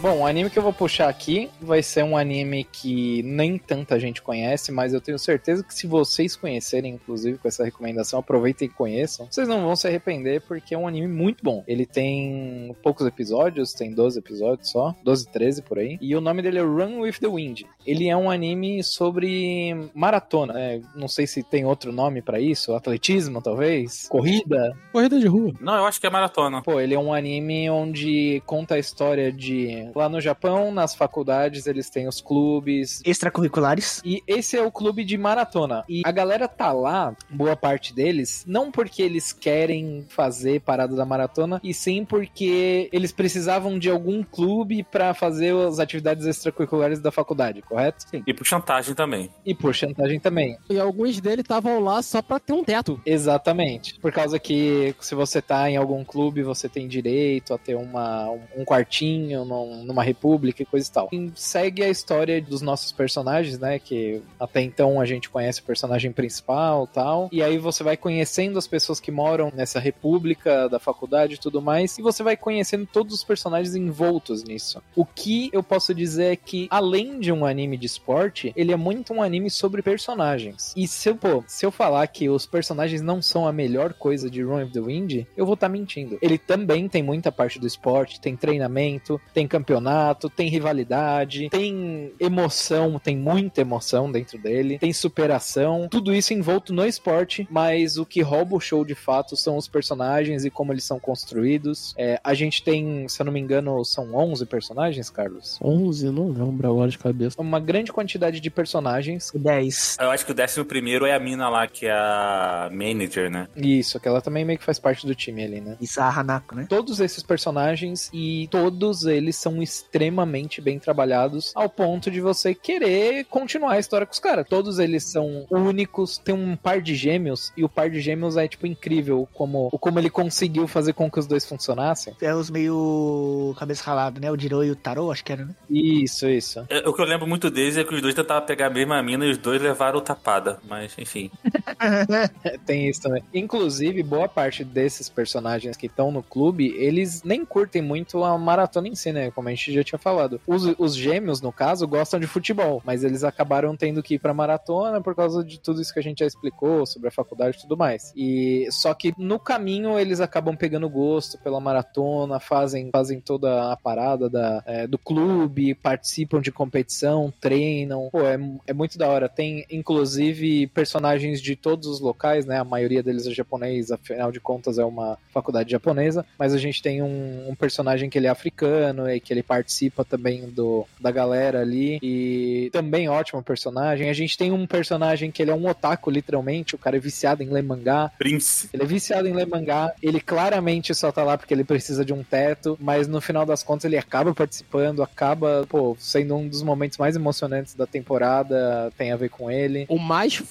Bom, o anime que eu vou puxar aqui vai ser um anime que nem tanta gente conhece, mas eu tenho certeza que se vocês conhecerem, inclusive com essa recomendação, aproveitem e conheçam. Vocês não vão se arrepender porque é um anime muito bom. Ele tem poucos episódios, tem 12 episódios só, 12, 13 por aí. E o nome dele é Run with the Wind. Ele é um anime sobre maratona. né? não sei se tem outro nome pra isso, atletismo talvez, corrida. Corrida de rua. Não, eu acho que é maratona. Pô, ele é um anime onde conta a história de. Lá no Japão, nas faculdades, eles têm os clubes. Extracurriculares. E esse é o clube de maratona. E a galera tá lá, boa parte deles, não porque eles querem fazer parada da maratona, e sim porque eles precisavam de algum clube pra fazer as atividades extracurriculares da faculdade, correto? Sim. E por chantagem também. E por chantagem também. E alguns dele estavam lá só pra ter um teto. Exatamente. Por causa que se você tá em algum clube, você tem direito a ter uma, um quartinho num- numa república e coisa e tal. E segue a história dos nossos personagens, né? Que até então a gente conhece o personagem principal tal. E aí você vai conhecendo as pessoas que moram nessa república da faculdade e tudo mais. E você vai conhecendo todos os personagens envoltos nisso. O que eu posso dizer é que, além de um anime de esporte, ele é muito um anime sobre personagens. E se eu, pô, se eu falar que os personagens não são a melhor coisa de Run of the Wind, eu vou estar mentindo. Ele também tem muita parte do esporte, tem treinamento, tem campeonato, tem rivalidade, tem emoção, tem muita emoção dentro dele, tem superação, tudo isso envolto no esporte, mas o que rouba o show de fato são os personagens e como eles são construídos. É, a gente tem, se eu não me engano, são 11 personagens, Carlos? 11, não lembro agora de cabeça. Uma grande quantidade de personagens. 10. Eu acho que o décimo primeiro é a mina lá, que é a manager, né? Isso, que ela também meio que faz parte do time ali, né? Isso, a Hanako, né? todos esses personagens e todos eles são extremamente bem trabalhados ao ponto de você querer continuar a história com os caras. Todos eles são únicos, tem um par de gêmeos e o par de gêmeos é tipo incrível como como ele conseguiu fazer com que os dois funcionassem. É os meio cabeça ralada, né? O Jiro e o Taro, acho que era, né? Isso, isso. É, O que eu lembro muito deles é que os dois tentavam pegar a mesma mina e os dois levaram tapada. Mas, enfim. Tem isso também. Inclusive, boa parte desses personagens que estão no clube, eles nem curtem muito a maratona em si, né? Como a gente já tinha falado. Os, os gêmeos, no caso, gostam de futebol, mas eles acabaram tendo que ir pra maratona por causa de tudo isso que a gente já explicou sobre a faculdade e tudo mais. E só que no caminho eles acabam pegando gosto pela maratona, fazem, fazem toda a parada da, é, do clube, participam de competição, treinam. Pô, é, é muito da hora. Tem, inclusive, personagens de todos os locais, né? A maioria deles é japonês, afinal de contas é uma faculdade japonesa, mas a gente tem um, um personagem que ele é africano e que ele participa também do, da galera ali. E também ótimo personagem. A gente tem um personagem que ele é um otaku, literalmente. O cara é viciado em ler mangá. Prince. Ele é viciado em ler mangá. Ele claramente só tá lá porque ele precisa de um teto, mas no final das contas ele acaba participando, acaba, pô, sendo um dos momentos mais emocionantes da temporada. Tem a ver com ele. O mais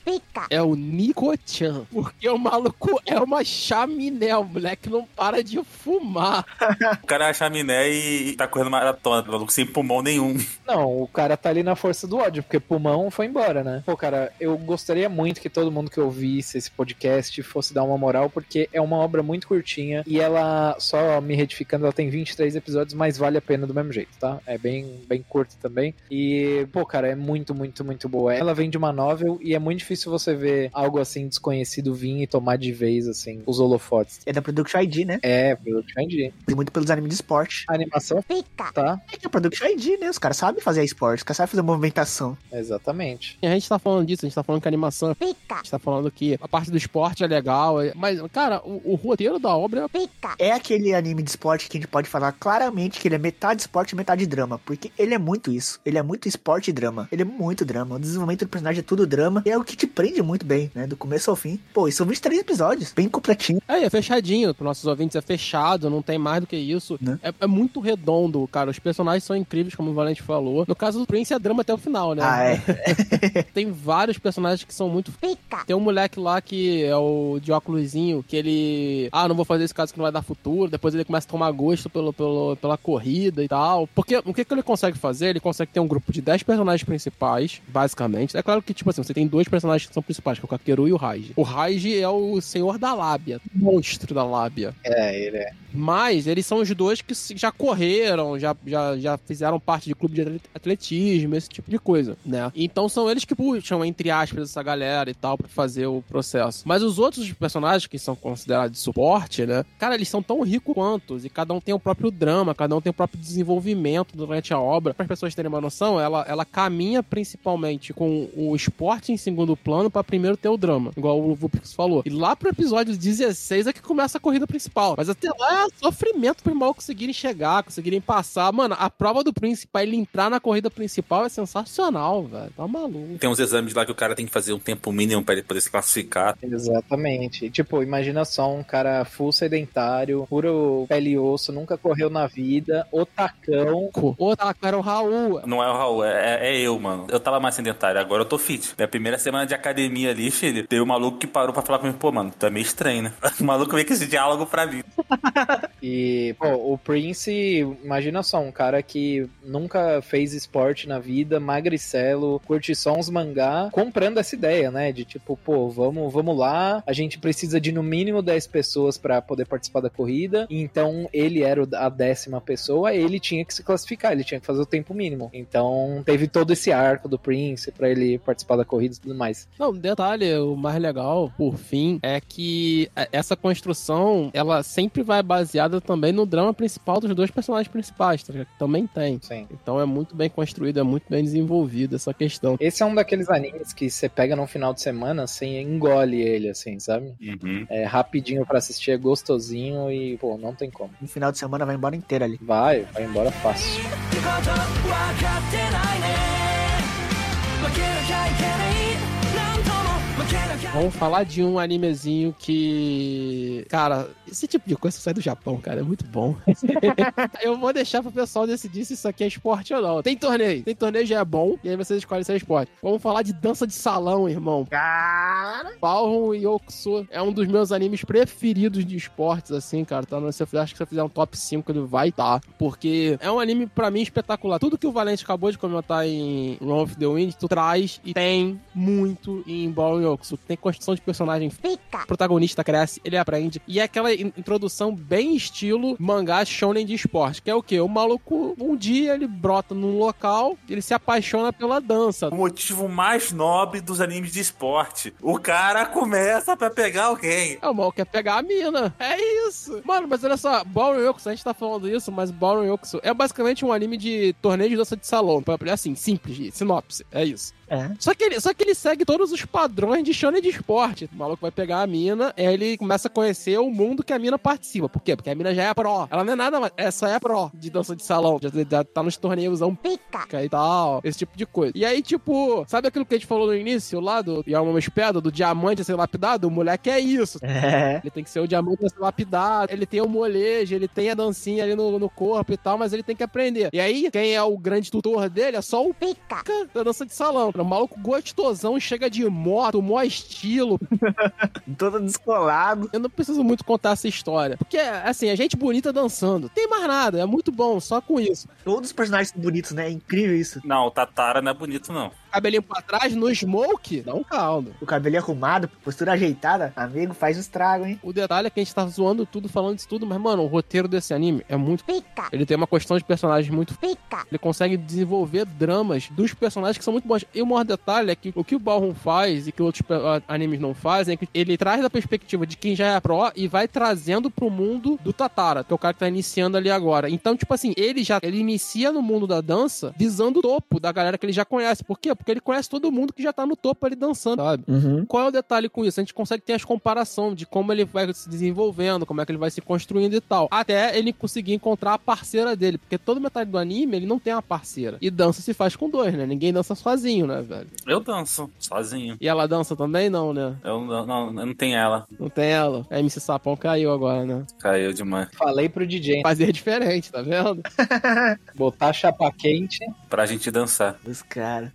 é o Nico-chan. Porque o maluco é uma chaminé. O moleque não para de fumar. O cara é a chaminé e tá correndo maratona, maluco, sem pulmão nenhum. Não, o cara tá ali na força do ódio, porque pulmão foi embora, né? Pô, cara, eu gostaria muito que todo mundo que ouvisse esse podcast fosse dar uma moral, porque é uma obra muito curtinha e ela, só me retificando, ela tem 23 episódios, mas vale a pena do mesmo jeito, tá? É bem, bem curta também. E, pô, cara, é muito, muito, muito boa. Ela vem de uma novel e é muito difícil você ver algo assim desconhecido vir e tomar de vez, assim, os holofotes. É da Production ID, né? É, Production ID. Tem muito pelos animes de esporte. A animação tá, É que a Production ID, né? Os caras sabem fazer esporte, os caras sabem fazer movimentação. exatamente. E a gente tá falando disso, a gente tá falando que a animação. A gente tá falando que a parte do esporte é legal. é- Mas, cara, o, o roteiro da obra é. É aquele anime de esporte que a gente pode falar claramente que ele é metade esporte e metade drama. Porque ele é muito isso. Ele é muito esporte e drama. Ele é muito drama. O desenvolvimento do personagem é tudo drama. E é o que te prende muito bem, né? Do começo ao fim. Pô, e são 23 episódios. Bem completinho. É, é fechadinho. Para nossos ouvintes é fechado, não tem mais do que isso. Né? É, é muito redondo, cara. Os personagens são incríveis, como o Valente falou. No caso do Prince é drama até o final, né? Ah, é. Tem vários personagens que são muito. Tem um moleque lá que é o de óculosinho, que ele. Ah, não vou fazer esse caso que não vai dar futuro. Depois ele começa a tomar gosto pelo, pelo, pela corrida e tal. Porque o que, que ele consegue fazer? Ele consegue ter um grupo de 10 personagens principais, basicamente. É claro que, tipo assim, você tem dois personagens que são principais, que é o Kakeru e o Raiji. O Raiji é o senhor da lábia, monstro da lábia. É, ele é. Mas eles são os dois que já correram, já, já, já fizeram parte de clube de atlet- atletismo, esse tipo de coisa, né? Então são eles que puxam, entre aspas, essa galera e tal, pra fazer o processo. Mas os outros personagens que são considerados de suporte, né? Cara, eles são tão ricos quantos, e cada um tem o próprio drama, cada um tem o próprio desenvolvimento durante a obra. Para as pessoas terem uma noção, ela, ela caminha principalmente com o esporte em segundo plano pra primeiro ter o drama, igual o Vuprix falou. E lá pro episódio 16 é que começa a corrida principal. Mas até lá é sofrimento pro mal conseguirem chegar, conseguirem passar. Mano, a prova do príncipe pra ele entrar na corrida principal é sensacional, velho. Tá maluco. Tem uns exames lá que o cara tem que fazer um tempo mínimo pra ele poder se classificar. Exatamente. E, Tipo, imagina só um cara full sedentário, puro pele e osso, nunca correu na vida, otacão. Tá, era o Raul. Não é o Raul, é, é eu, mano. Eu tava mais sedentário, agora eu tô fit. Minha primeira semana de academia ali, filho, teve um maluco que parou pra falar comigo, pô, mano, tu é meio estranho, né? O maluco veio com esse diálogo pra mim. E, pô, o Prince, imagina só, um cara que nunca fez esporte na vida, magricelo, curte só uns mangá, comprando essa ideia, né? De tipo, pô, vamos, vamos lá, a gente precisa de no mínimo 10 pessoas pra poder participar da corrida, então ele era a décima pessoa, ele tinha que se classificar, ele tinha que fazer o tempo mínimo. Então teve todo esse arco do Prince pra ele participar da corrida e tudo mais. Não, detalhe, o mais legal, por fim, é que essa construção, ela sempre vai baseada também no drama principal dos dois personagens principais, tá também tem. Sim. Então é muito bem construído, é muito bem desenvolvido essa questão. Esse é um daqueles animes que você pega num final de semana, assim, engole ele, assim, sabe? Uhum. É rapidinho pra assistir, é gostosinho e, pô, não tem como. No final de semana vai embora inteiro ali. Vai, vai embora fácil. Vamos falar de um animezinho que. Cara, esse tipo de coisa sai do Japão, cara. É muito bom. eu vou deixar pro pessoal decidir se isso aqui é esporte ou não. Tem torneio. Tem torneio já é bom. E aí vocês escolhem se é esporte. Vamos falar de dança de salão, irmão. Cara! Balron Yokuso é um dos meus animes preferidos de esportes, assim, cara. Tá se eu fizer- acho que se eu fizer um top 5, ele vai estar. porque é um anime, pra mim, espetacular. Tudo que o Valente acabou de comentar em Run of the Wind, tu traz e tem muito em Balron Yokuso. Tem construção de personagem o protagonista cresce, ele aprende. E é aquela in- introdução bem estilo mangá shonen de esporte, que é o quê? O maluco, um dia ele brota num local, ele se apaixona pela dança. O motivo mais nobre dos animes de esporte. O cara começa pra pegar alguém. É, o mal quer pegar a mina. É isso. Mano, mas olha só, Ballroom Yokuso, a gente tá falando isso, mas Ballroom Yokuso é basicamente um anime de torneio de dança de salão. Pra- Assim, simples, sinopse. É isso. É. Só que, ele, só que ele segue todos os padrões de shonen de esporte. O maluco vai pegar a mina, aí ele começa a conhecer o mundo que a mina participa. Por quê? Porque a mina já é pro. Ela não é nada mais, essa é pro de dança de salão. Já, já tá nos torneios pica e tal, esse tipo de coisa. E aí, tipo, sabe aquilo que a gente falou no início lá do Yalma Espeda, do diamante a ser lapidado? O moleque é isso. É. Ele tem que ser o diamante a ser lapidado, ele tem o molejo, ele tem a dancinha ali no, no corpo e tal, mas ele tem que aprender. E aí, quem é o grande tutor dele é só o pica da dança de salão. O maluco gostosão, chega de moto, mó estilo. Todo descolado. Eu não preciso muito contar essa história. Porque, assim, a gente bonita dançando. Tem mais nada, é muito bom, só com isso. Todos os personagens são bonitos, né? É incrível isso. Não, o Tatara não é bonito, não. Cabelinho pra trás, no smoke, dá um caldo. O cabelo arrumado, postura ajeitada. Amigo, faz um estrago, hein? O detalhe é que a gente tá zoando tudo, falando disso tudo, mas, mano, o roteiro desse anime é muito pica. Ele tem uma questão de personagens muito pica. Ele consegue desenvolver dramas dos personagens que são muito bons. E o maior detalhe é que o que o Ballroom faz e que outros animes não fazem é que ele traz da perspectiva de quem já é pro e vai trazendo pro mundo do Tatara, que é o cara que tá iniciando ali agora. Então, tipo assim, ele já ele inicia no mundo da dança visando o topo da galera que ele já conhece. Por quê? Porque ele conhece todo mundo que já tá no topo ali dançando, sabe? Uhum. Qual é o detalhe com isso? A gente consegue ter as comparações de como ele vai se desenvolvendo, como é que ele vai se construindo e tal. Até ele conseguir encontrar a parceira dele. Porque toda metade do anime ele não tem uma parceira. E dança se faz com dois, né? Ninguém dança sozinho, né, velho? Eu danço, sozinho. E ela dança também? Não, né? Eu não, não, eu não tenho ela. Não tem ela. A MC Sapão caiu agora, né? Caiu demais. Falei pro DJ, Fazer diferente, tá vendo? botar chapa quente. Pra gente dançar. Os caras.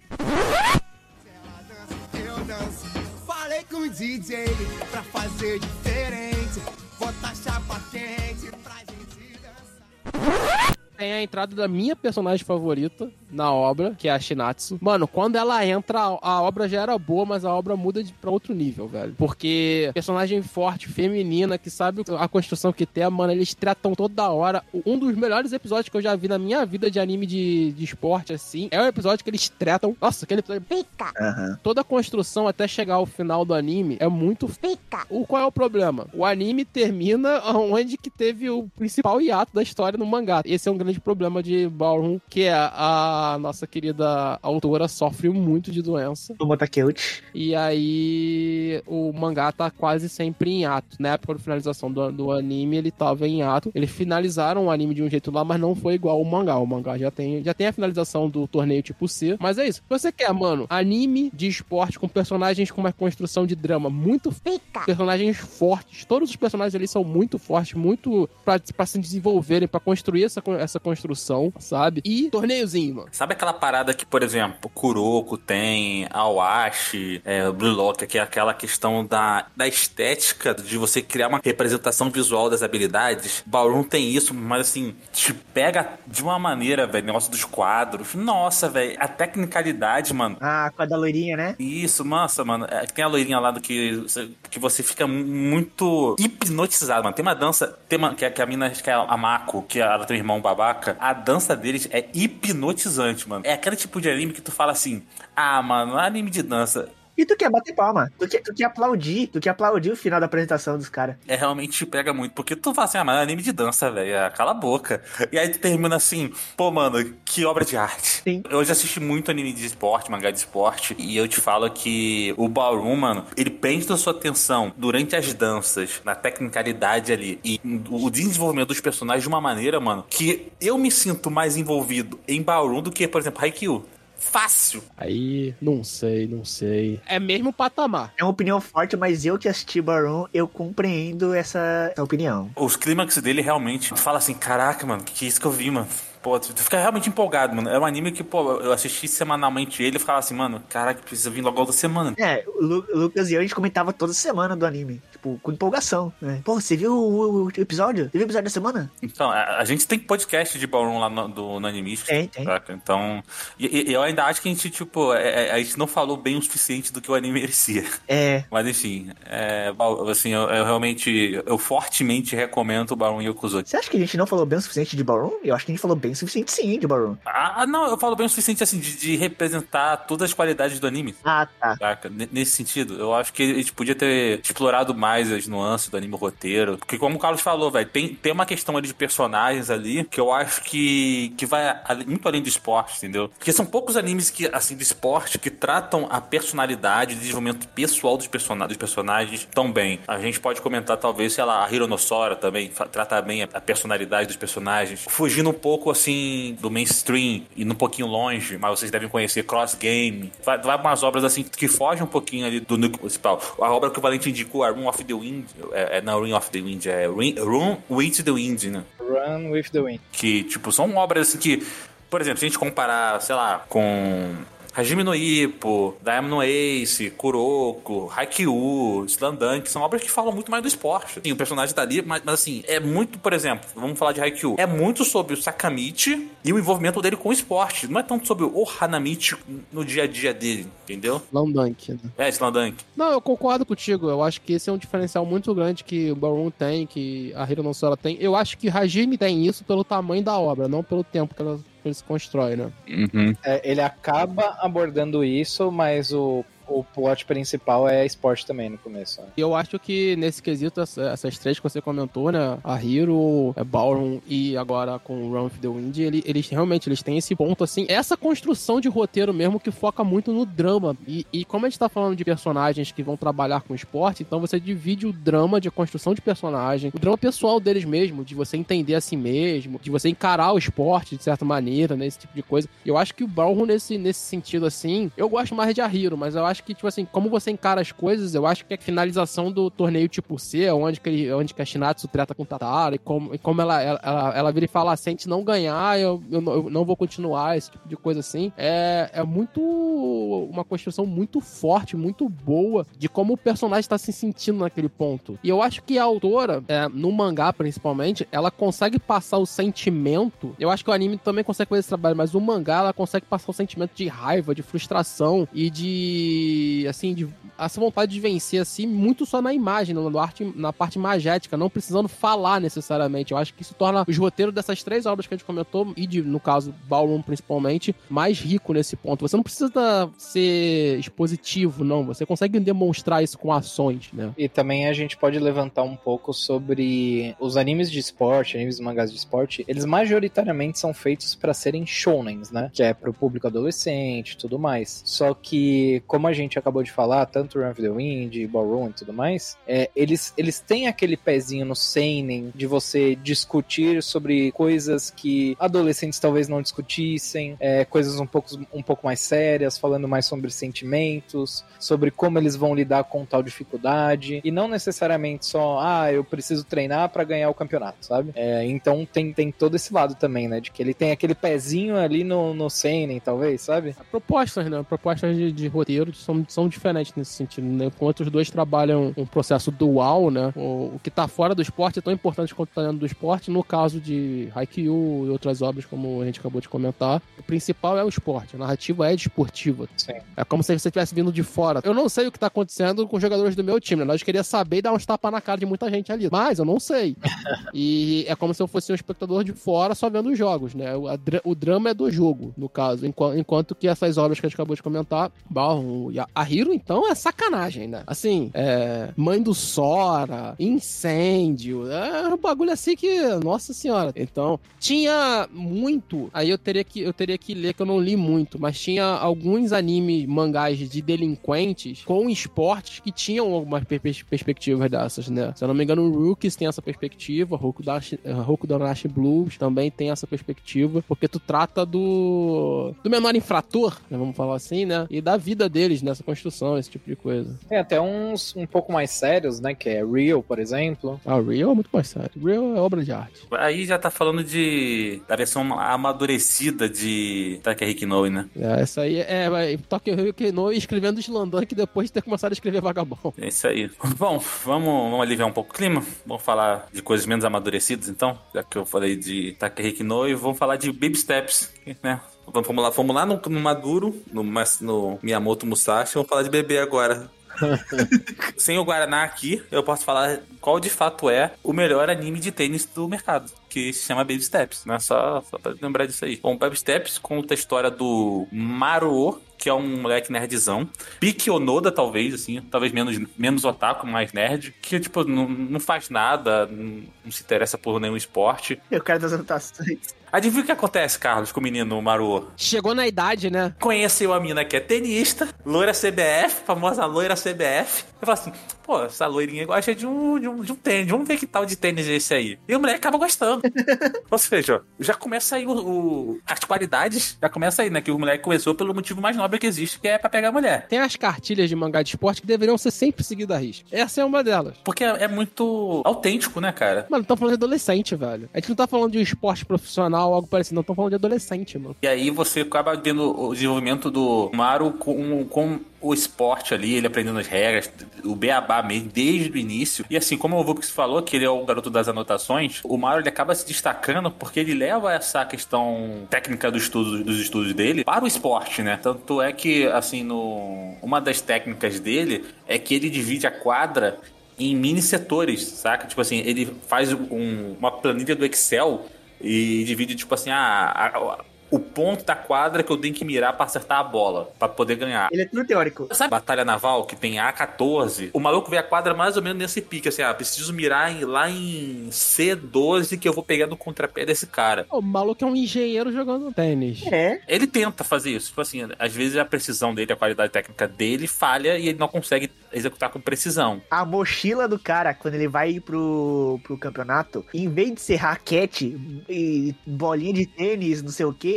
Eu danço. Falei com o DJ pra fazer diferente. Botar chapa quente pra gente dançar. Tem a entrada da minha personagem favorita na obra, que é a Shinatsu. Mano, quando ela entra, a- obra já era boa, mas a obra muda de, pra outro nível, velho. Porque personagem forte, feminina, que sabe a construção que tem, mano, eles tratam toda hora. Um dos melhores episódios que eu já vi na minha vida de anime de, de esporte, assim, é o episódio que eles tratam. Nossa, aquele episódio pica! Aham. Toda a construção até chegar ao final do anime é muito pica. O qual é o problema? O anime termina onde que teve o principal hiato da história no mangá. Esse é um grande problema de Ballroom, que é a nossa querida autora sofre muito de doença. Tomo Takeuchi. E aí o mangá tá quase sempre em ato. Na época da finalização do, do anime, ele tava em ato. Eles finalizaram o anime de um jeito lá, mas não foi igual ao mangá. O mangá já tem, já tem a finalização do torneio tipo C. Mas é isso. Você quer, mano, anime de esporte com personagens com uma construção de drama muito fica. Personagens fortes. Todos os personagens ali são muito fortes, muito pra, pra se desenvolverem, pra construir essa, con- essa construção, sabe? E torneiozinho, mano. Sabe aquela parada que, por exemplo, Kuroko tem, Awashi, é, Blue Lock, que é aquela questão da, da estética de você criar uma representação visual das habilidades? Ballroom tem isso, mas assim, te pega de uma maneira, velho, negócio dos quadros. Nossa, velho, a tecnicalidade, mano. Ah, com a da loirinha, né? Isso, nossa, mano. É, tem a loirinha lá do que, você- que você fica muito hipnotizado, mano. Tem uma dança, tem uma, que, é- que a mina, acho que é a Mako, que ela tem um irmão babaca. A dança deles é hipnotizante, mano. É aquele tipo de anime que tu fala assim: ah, mano, anime de dança. E tu quer bater palma. Tu quer, tu quer aplaudir. Tu quer aplaudir o final da apresentação dos caras. É realmente te pega muito. Porque tu fala assim, ah, mas é anime de dança, velho. ah, Cala a boca. E aí tu termina assim, pô, mano, que obra de arte. Sim. Eu já assisti muito anime de esporte, mangá de esporte. E eu te falo que o Ballroom, mano, ele prende a sua atenção durante as danças, na tecnicalidade ali. E o desenvolvimento dos personagens de uma maneira, mano, que eu me sinto mais envolvido em Ballroom do que, por exemplo, Haikyuu. Fácil. Aí, não sei, não sei. É mesmo patamar. É uma opinião forte, mas eu que assisti Baron, eu compreendo essa, essa opinião. Os clímax dele realmente tu fala assim, caraca, mano, que é isso que eu vi, mano. Pô, tu fica realmente empolgado, mano. É um anime que, pô, eu assisti semanalmente ele e ficava assim, mano, caraca, precisa vir logo outra semana. É, o Lu- o Lucas e eu, a gente comentava toda semana do anime. Tipo, com empolgação, né? Pô, você viu o, o episódio? Você viu o episódio da semana? Então, a, a gente tem podcast de Ballroom lá no, do, no Animista. Tem, tem. saca? Então, e, e eu ainda acho que a gente, tipo, é- é- a gente não falou bem o suficiente do que o anime merecia. É, Mas enfim, é, assim, eu, eu realmente, eu fortemente recomendo o Baron Yokuzuki. você acha que a gente não falou bem o suficiente de Baron? Eu acho que a gente falou bem o suficiente sim de Baron. Ah, não, eu falo bem o suficiente, assim, de, de representar todas as qualidades do anime. Ah, tá. Saca? Nesse sentido, eu acho que a gente podia ter explorado mais as nuances do anime roteiro. Porque, como o Carlos falou, velho, tem, tem uma questão ali de personagens ali que eu acho que, que vai muito além do esporte, entendeu? Porque são poucos animes que, assim, de esporte que tratam a personalidade, o desenvolvimento pessoal dos, persona dos personagens tão bem. A gente pode comentar, talvez, sei lá, a Hironossora também trata bem a, personalidade dos personagens. Fugindo um pouco, assim, do mainstream, indo um pouquinho longe, mas vocês devem conhecer Cross Game. Vai, vai umas obras, assim, que fogem um pouquinho ali do núcleo principal. A obra que o Valente indicou, a Room of the Wind, é, é não Ring of the Wind, é Ring- Room with the Wind, né? Run with the Wind. Que, tipo, são obras assim que, por exemplo, se a gente comparar, sei lá, com Hajime no Ippo, Diamond no Ace, Kuroko, Haikyuu, Slandunk, são obras que falam muito mais do esporte. Sim, o personagem tá ali, mas, mas, assim, é muito, por exemplo, vamos falar de Haikyuu, é muito sobre o Sakamichi e o envolvimento dele com o esporte. Não é tanto sobre o Hanamichi no dia a dia dele, entendeu? Lambdank, né? É, Slandunk. Não, eu concordo contigo. Eu acho que esse é um diferencial muito grande que o Baron tem, que a Hiro Sora tem. Eu acho que Hajime tem isso pelo tamanho da obra, não pelo tempo que ela, ele se constrói, né? É, ele acaba abordando isso, mas o, o plot principal é esporte também no começo. né? Eu acho que nesse quesito, essa- essas três que você comentou, né? A Hiro, a Ballroom e agora com o Run of the Wind, ele- eles realmente eles têm esse ponto, assim, essa construção de roteiro mesmo que foca muito no drama. E, e como a gente tá falando de personagens que vão trabalhar com esporte, então você divide o drama de construção de personagem, o drama pessoal deles mesmo, de você entender a si mesmo, de você encarar o esporte de certa maneira, né? Esse tipo de coisa. Eu acho que o Ballroom, nesse, nesse sentido, assim, eu gosto mais de Ahiro, mas eu acho que, tipo assim, como você encara as coisas, eu acho que a finalização do torneio tipo C, onde que, ele, onde que a Shinatsu trata com Tatara, e como, e como ela, ela, ela, vira e fala, "Ah, se a gente não ganhar, eu, eu, eu não vou continuar, esse tipo de coisa assim, é, é muito uma construção muito forte, muito boa de como o personagem está se sentindo naquele ponto. E eu acho que a autora, é, no mangá principalmente, ela consegue passar o sentimento. Eu acho que o anime também consegue fazer esse trabalho, mas o mangá ela consegue passar o sentimento de raiva, de frustração e de assim, de essa vontade de vencer assim, muito só na imagem, na, arte, na parte magética, não precisando falar necessariamente. Eu acho que isso torna os roteiros dessas três obras que a gente comentou e de, no caso Ballroom principalmente, mais rico nesse ponto. Você não precisa ser expositivo, não. Você consegue demonstrar isso com ações, né? E também a gente pode levantar um pouco sobre os animes de esporte, animes mangás de esporte, eles majoritariamente são feitos para serem shounens, né? Que é pro público adolescente tudo mais. Só que, como a gente acabou de falar, tanto Run of the Wind, Ballroom e tudo mais, é, eles, eles têm aquele pezinho no seinen de você discutir sobre coisas que adolescentes talvez não discutissem, é, coisas um pouco, um pouco mais sérias, falando mais sobre sentimentos, sobre como eles vão lidar com tal dificuldade, e não necessariamente só, ah, eu preciso treinar para ganhar o campeonato, sabe? É, então tem, tem todo esse lado também, né? De que ele tem aquele pezinho ali no, no seinen, talvez, sabe? Propostas, né? Propostas de, de roteiro são, são diferentes nesse sentido, né? Enquanto os dois trabalham um processo dual, né? O, o que tá fora do esporte é tão importante quanto tá dentro do esporte. No caso de Haikyuu e outras obras, como a gente acabou de comentar, o principal é o esporte. A narrativa é desportiva. Sim. É como se você estivesse vindo de fora. Eu não sei o que tá acontecendo com os jogadores do meu time, né? Nós queria saber e dar uns tapas na cara de muita gente ali. Mas eu não sei. e é como se eu fosse um espectador de fora só vendo os jogos, né? O, a o drama é do jogo, no caso. Enqu- enquanto que essas obras que a gente acabou de comentar, bom, e a, a Hiro, então, é sacanagem, né? Assim, é, Mãe do Sora, Incêndio, é um bagulho assim que, nossa senhora. Então, tinha muito, aí eu teria que, eu teria que ler, que eu não li muito, mas tinha alguns anime, mangás de delinquentes com esportes que tinham algumas per- per- perspectivas dessas, né? Se eu não me engano, o Rookies tem essa perspectiva, Hoku Dashi- eh, Donashi Blues também tem essa perspectiva, porque tu trata do do menor infrator, né, vamos falar assim, né? E da vida deles nessa construção, esse tipo de coisa. Tem até uns um pouco mais sérios, né? Que é Real, por exemplo. Ah, Real é muito mais sério. Real é obra de arte. Aí já tá falando de. da versão amadurecida de Takehiki Noe, né? É, essa aí é, é Tokyo Kino escrevendo Slandunk depois de ter começado a escrever Vagabond. É isso aí. Bom, vamos, vamos aliviar um pouco o clima. Vamos falar de coisas menos amadurecidas, então. Já que eu falei de Takehiki Noe, vamos falar de Baby Steps, né? Vamos lá, vamos lá no, no Maduro, no, no Miyamoto Musashi, vamos falar de bebê agora. Sem o Guaraná aqui, eu posso falar qual de fato é o melhor anime de tênis do mercado, que se chama Baby Steps, né? Só, só pra lembrar disso aí. Bom, Baby Steps conta a história do Maruo, que é um moleque nerdzão. Piki Onoda, talvez, assim, talvez menos, menos otaku, mais nerd, que, tipo, não, não faz nada, não, não se interessa por nenhum esporte. Eu quero das anotações. Adivinha o que acontece, Carlos, com o menino Maruo? Chegou na idade, né? Conheceu a mina que é tenista, loira CBF, famosa loira CBF. Eu falo assim, pô, essa loirinha gosta de um, de um, de um tênis, vamos ver que tal de tênis é esse aí. E o moleque acaba gostando. Ou seja, já começa aí o, o- as qualidades, já começa aí, né? Que o moleque começou pelo motivo mais nobre que existe, que é pra pegar a mulher. Tem as cartilhas de mangá de esporte que deveriam ser sempre seguidas à risca. Essa é uma delas. Porque é, é muito autêntico, né, cara? Mano, estamos falando de adolescente, velho. A gente não tá falando de um esporte profissional ou algo parecido, não. Estamos falando de adolescente, mano. E aí você acaba vendo o desenvolvimento do Maru com, com o esporte ali, ele aprendendo as regras, o beabá mesmo, desde o início. E assim, como o Vux falou, que ele é o garoto das anotações, o Maru ele acaba se destacando porque ele leva essa questão técnica do estudo, dos estudos dele para o esporte, né? Tanto é que, assim, no uma das técnicas dele é que ele divide a quadra em mini setores, saca? Tipo assim, ele faz um- uma planilha do Excel e divide, tipo assim, ah, a- a- o ponto da quadra que eu tenho que mirar pra acertar a bola, pra poder ganhar. Ele é tudo teórico. Sabe Batalha Naval, que tem A14? O maluco vê a quadra mais ou menos nesse pique, assim, ah, preciso mirar em- lá em C12 que eu vou pegar no contrapé desse cara. O maluco é um engenheiro jogando tênis. É. Ele tenta fazer isso, tipo assim, às vezes a precisão dele, a qualidade técnica dele falha e ele não consegue executar com precisão. A mochila do cara, quando ele vai pro, pro campeonato, em vez de ser raquete e bolinha de tênis, não sei o que,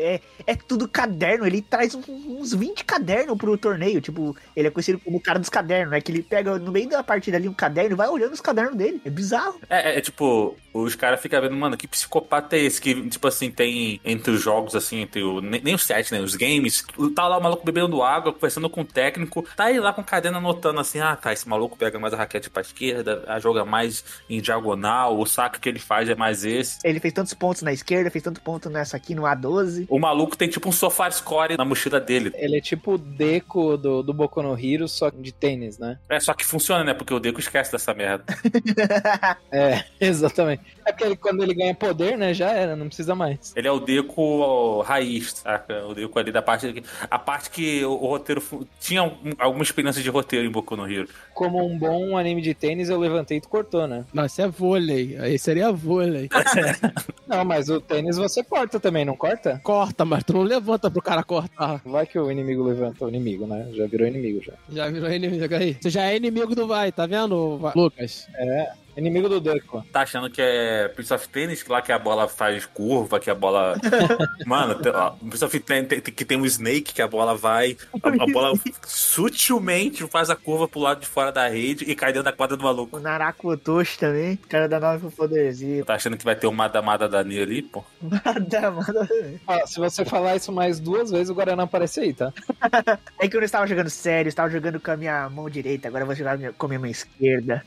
é, é tudo caderno. Ele traz uns 20 cadernos pro torneio. Tipo, ele é conhecido como o cara dos cadernos, né? Que ele pega no meio da partida ali um caderno e vai olhando os cadernos dele. É bizarro. É, é, é tipo, os caras ficam vendo, mano, que psicopata é esse? Que, tipo assim, tem entre os jogos, assim, entre o. Nem, nem os sets, né? Os games. Tá lá o maluco bebendo água, conversando com o técnico. Tá ele lá com o caderno anotando assim, ah, tá, esse maluco pega mais a raquete pra esquerda, a joga mais em diagonal, o saque que ele faz é mais esse. Ele fez tantos pontos na esquerda, fez tanto ponto nessa aqui no A12. O maluco tem tipo um sofá score na mochila dele. Ele é tipo o Deco do, do Boku no Hero, só de tênis, né? É, só que funciona, né? Porque o Deco esquece dessa merda. É, exatamente. É porque ele- quando ele ganha poder, né, já era, não precisa mais. Ele é o Deco ó, raiz, saca? O Deco ali da parte. A parte que o, o roteiro. Tinha um- alguma experiência de roteiro em Boku no Hero. Como um bom anime de tênis, eu levantei e tu cortou, né? Não, isso é vôlei. Aí seria vôlei. Não, mas o tênis você corta também, não corta? Corta? Corta, mas tu não levanta pro cara cortar. Vai que o inimigo levanta o inimigo, né? Já virou inimigo já. Já virou inimigo aí. Você já é inimigo do vai, tá vendo, Lucas? É, inimigo do Duck. Tá achando que é Prince of Tennis, que lá que a bola faz curva, que a bola. Mano, tem- ó, Prince of Tennis tem- tem- que tem um Snake, que a bola vai. A, a bola sutilmente faz a curva pro lado de fora da rede e cai dentro da quadra do maluco. O Naraku Otoshi também, cara da nove pro poderzinho. Tá achando que vai ter um Madamada Dani ali, pô? Nada, mano. Ah, se você falar isso mais duas vezes, o Guaraná aparece aí, tá? É que eu não estava jogando sério, eu estava jogando com a minha mão direita, agora eu vou jogar com a minha mão esquerda.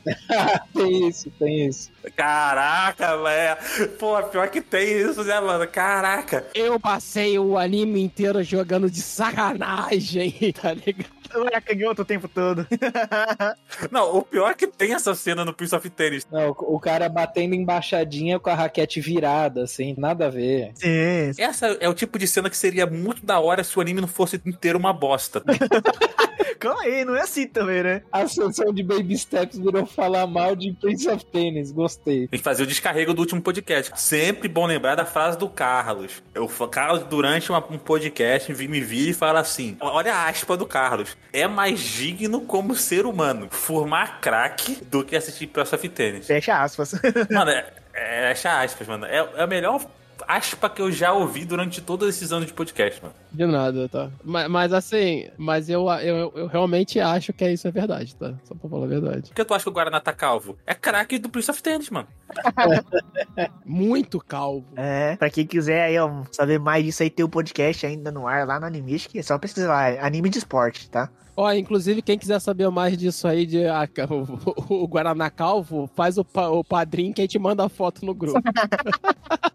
tem isso, tem isso. Caraca, velho. Pô, pior que tem isso, né, mano? Caraca. Eu passei o anime inteiro jogando de sacanagem, tá ligado? Eu era canhoto o tempo todo. Não, o pior é que tem essa cena no Prince of Tennis. Não, o o cara batendo embaixadinha com a raquete virada, assim, nada a ver. Sim. Essa é o tipo de cena que seria muito da hora se o anime não fosse inteiro uma bosta. Calma aí, não é assim também, né? A sessão de Baby Steps virou falar mal de Prince of Tennis, gostei. Tem que fazer o descarrego do último podcast. Sempre bom lembrar da frase do Carlos. Eu, o Carlos, durante uma- um podcast, vi- me vira e fala assim: olha a aspa do Carlos. É mais digno como ser humano formar craque do que assistir Prince of Tennis. Fecha aspas. Mano, é, é, fecha aspas, mano. É, é a melhor aspa que eu já ouvi durante todos esses anos de podcast, mano. De nada, tá? Mas, mas assim, mas eu, eu, eu realmente acho que isso é verdade, tá? Só pra falar a verdade. Por que tu acha que o Guaraná tá calvo? É craque do Prince of Tennis, mano. Muito calvo. É, pra quem quiser aí, ó, saber mais disso aí, tem o podcast ainda no ar lá no Animistic. É só pesquisar lá, anime de esporte, tá? Ó, inclusive, quem quiser saber mais disso aí, de ah, o, o Guaraná Calvo, faz o, o padrinho que a gente manda a foto no grupo.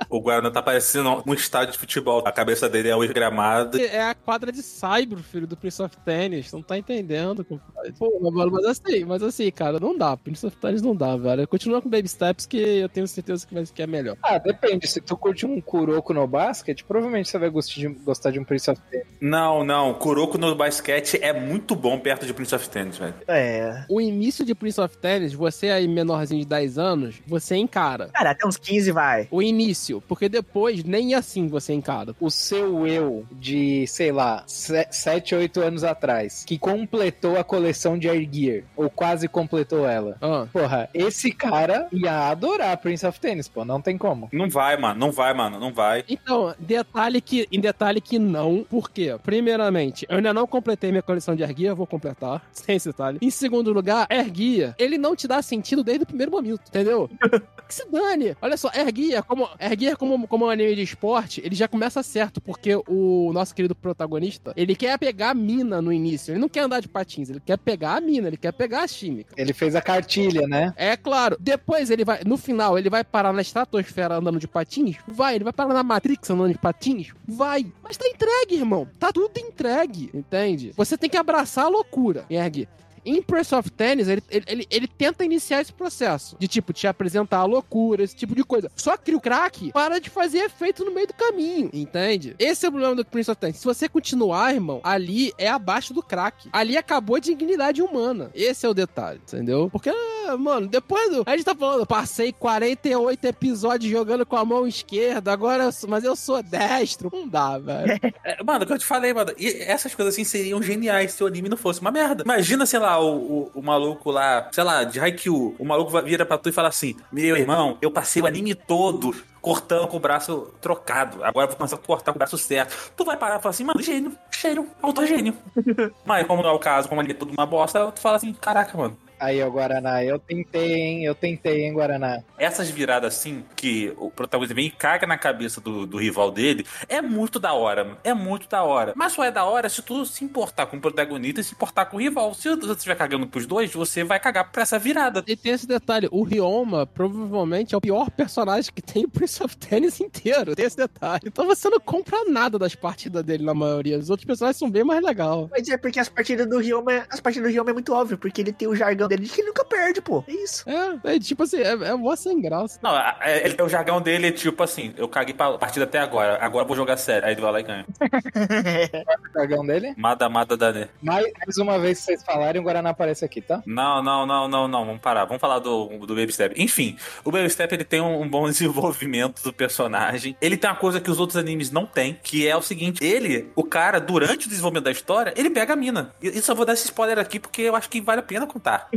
O Guaraná tá parecendo um estádio de futebol. A cabeça dele é o gramado. é a quadra de Cyber, filho, do Prince of Tennis. Não tá entendendo, compadre. Pô, mas, mas assim, mas assim, cara, não dá. Prince of Tennis não dá, velho. Continua com Baby Steps que eu tenho certeza que, vai, que é melhor. Ah, depende. Se tu curte um Kuroko no basquete, provavelmente você vai gostar de, gostar de um Prince of Tennis. Não, não. Kuroko no basquete é muito bom perto de Prince of Tennis, velho. É. O início de Prince of Tennis, você aí menorzinho de 10 anos, você encara. Cara, até uns 15 vai. O início, porque depois nem assim você encara. O seu eu de, sei lá, 7, 8 anos atrás, que completou a coleção de Air Gear, ou quase completou ela. Ah, Porra, esse cara ia adorar Prince of Tennis, pô, não tem como. Não vai, mano. Não vai, mano. Não vai. Então, detalhe que, em detalhe que não, por quê? Primeiramente, eu ainda não completei minha coleção de Erguia, vou completar, sem esse detalhe. Em segundo lugar, Erguia, ele não te dá sentido desde o primeiro momento, entendeu? que se dane. Olha só, Erguia, como, Erguia como, como um anime de esporte, ele já começa certo, porque o nosso querido protagonista, ele quer pegar a mina no início, ele não quer andar de patins, ele quer pegar a mina, ele quer pegar a química. Ele fez a cartilha, né? É claro. Depois ele vai, no final, ele vai parar na estratosfera andando de patins? Vai. Ele vai parar na Matrix andando de patins? Vai. Mas tá entregue, irmão. Tá tudo entregue, entende? Você tem que abraçar a loucura, Erg. Em Prince of Tennis, ele, ele, ele, tenta iniciar esse processo. De, tipo, te apresentar a loucura, esse tipo de coisa. Só que o crack para de fazer efeito no meio do caminho, entende? Esse é o problema do Prince of Tennis. Se você continuar, irmão, ali é abaixo do crack. Ali acabou a dignidade humana. Esse é o detalhe, entendeu? Porque, mano, depois do... A gente tá falando, passei 48 episódios jogando com a mão esquerda, agora... eu sou- Mas eu sou destro. Não dá, velho. É, mano, o que eu te falei, mano. Essas coisas assim seriam geniais se o anime não fosse uma merda. Imagina, sei lá, o, o, o maluco lá, sei lá, de Haikyuu. O maluco vira pra tu e fala assim: Meu irmão, eu passei o anime todo cortando com o braço trocado. Agora eu vou começar a cortar com o braço certo. Tu vai parar e falar assim, mano, gênio, gênio, autogênio. Mas como não é o caso, como ele é tudo uma bosta, tu fala assim, caraca, mano. Aí, ó, Guaraná, eu tentei, hein? Eu tentei, hein, Guaraná. Essas viradas assim, que o protagonista vem e caga na cabeça do, do rival dele, é muito da hora, mano. É muito da hora. Mas só é da hora se tu se importar com o protagonista e se importar com o rival. Se você estiver cagando pros dois, você vai cagar pra essa virada. E tem esse detalhe, o Ryoma provavelmente é o pior personagem que tem o Prince of Tennis inteiro. Tem esse detalhe. Então você não compra nada das partidas dele na maioria. Os outros personagens são bem mais legais. Mas é porque as partidas do Ryoma, as partidas do Ryoma é muito óbvio, porque ele tem o jargão dele de que ele nunca perde, pô. É isso. É, é tipo assim, é, é mó sem graça. Não, é- ele, o jargão dele é tipo assim: eu caguei pra partida até agora, agora eu vou jogar sério. Aí ele vai lá e ganha. O dragão dele. Mada, mada, Dane. Mais, mais uma vez que vocês falarem, o Guaraná aparece aqui, tá? Não, não, não, não, não, vamos parar. Vamos falar do, do Baby Step. Enfim, o Baby Step ele tem um, um bom desenvolvimento do personagem. Ele tem uma coisa que os outros animes não têm, que é o seguinte: ele, o cara, durante o desenvolvimento da história, ele pega a mina. E isso eu vou dar esse spoiler aqui porque eu acho que vale a pena contar.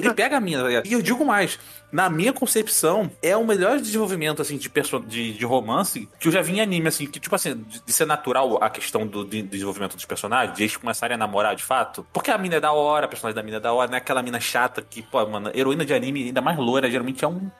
Ele pega a mina. tá ligado? E eu digo mais: na minha concepção, é o melhor desenvolvimento assim de, de, de romance que eu já vi em anime, assim, que, tipo assim, de, de ser natural a questão do de- desenvolvimento dos personagens, de eles começarem a namorar de fato. Porque a mina é da hora, a personagem da mina é da hora, não é aquela mina chata que, pô, mano, heroína de anime, ainda mais loira, geralmente é um.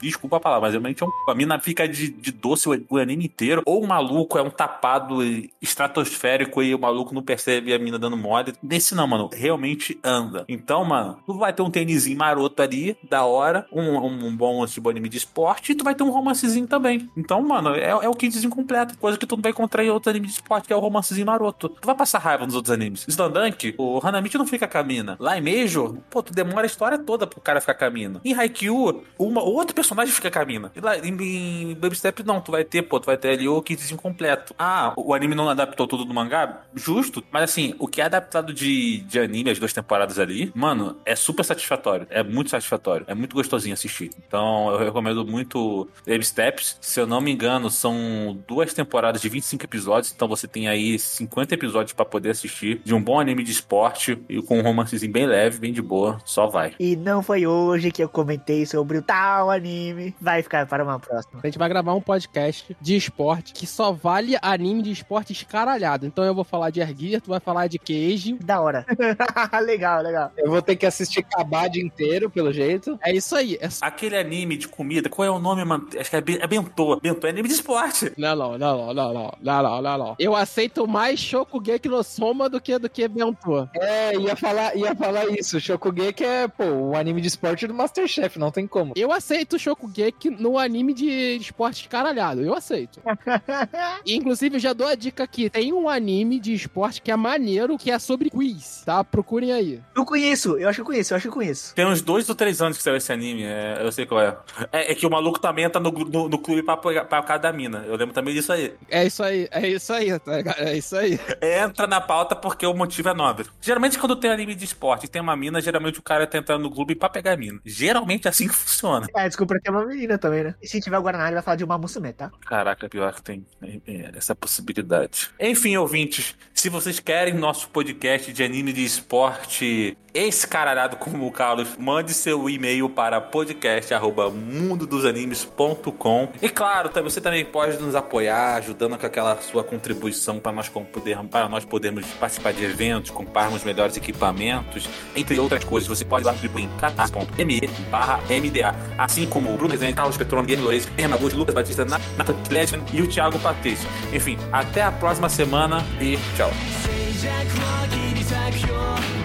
Desculpa a palavra, mas realmente é um. A mina fica de, de doce o, o anime inteiro. Ou o maluco é um tapado estratosférico e o maluco não percebe a mina dando mole. Nesse não, mano. Realmente anda. Então, mano, tu vai ter um tênisinho maroto ali, da hora. Um, um, um bom tipo, anime de esporte. E tu vai ter um romancezinho também. Então, mano, é, é o kitzinho completo. Coisa que tu não vai encontrar em outro anime de esporte, que é o romancezinho maroto. Tu vai passar raiva nos outros animes. Slandunk, o Hanamichi não fica com a mina. Lá em Meijo, pô, tu demora a história toda pro cara ficar com a mina. Em Haikyuu, uma, outro personagem fica com a mina. E lá em, em Baby Step, não. Tu vai ter, pô, tu vai ter ali o kitzinho completo. Ah, o anime não adaptou tudo do mangá? Justo. Mas assim, o que é adaptado de, de anime, as duas temporadas ali, mano, é super satisfatório. É muito satisfatório. É muito gostosinho assistir. Então, eu recomendo muito Baby Steps. Se eu não me engano, são duas temporadas de 25 episódios. Então você tem aí 50 episódios pra poder assistir. De um bom anime de esporte e com um romancezinho bem leve, bem de boa. Só vai. E não foi hoje que eu comentei sobre o tal anime. Vai ficar para uma próxima. A gente vai gravar um podcast de esporte que só vale anime de esporte escaralhado. Então eu vou falar de Erguir, tu vai falar de Queijo. Da hora. legal, legal. Eu vou ter que assistir Kabad inteiro, pelo jeito. É isso aí. É... Aquele anime de comida, qual é o nome, mano? Acho que é, Ben- é Bentô. Bentô é anime de esporte. Não, não, não, não, não, não, não, não, não. Eu aceito mais Shokugeki no Soma do que do que Bento. É, ia falar, ia falar isso. Shokugeki é, pô, o anime de esporte do Masterchef, não tem como. Eu aceito Shokugeki no anime de esporte escaralhado. Eu aceito. E, inclusive, eu já dou a dica aqui. Tem um anime de esporte que é maneiro, que é sobre quiz, tá? Procurem aí. Eu conheço, eu acho que eu conheço, eu acho que eu conheço. Tem uns dois ou três anos que saiu esse anime, é, eu sei qual é. é. é que o maluco também entra no, no, no clube pra, pegar- pra cada mina. Eu lembro também disso aí. É isso aí, é isso aí, tá ligado? É isso aí. Entra na pauta porque o motivo é nobre. Geralmente, quando tem anime de esporte e tem uma mina, geralmente o cara tá entrando no clube pra pegar a mina. Geralmente é assim que funciona. É, desculpa que é uma menina também, né? E se tiver o Guaraná, ele vai falar de uma Musume, tá? Caraca, pior que tem é, é, essa possibilidade. Enfim, ouvintes, se vocês querem nosso podcast de anime de esporte escaralhado como o Carlos, mande seu e-mail para podcast@mundodosanimes.com. E claro, você também pode nos apoiar, ajudando com aquela sua contribuição para nós com- poder, para nós podermos participar de eventos, comprarmos melhores equipamentos, entre outras coisas. Você pode contribuir em catarse.me barra MDA, assim como o Bruno Rezende, Carlos Petrone, Guilherme Lourenço, Herma Augusto, Lucas Batista, Nathan Legend e o Thiago Patrício. Enfim, até a próxima semana e tchau. 静寂の切り裂くよ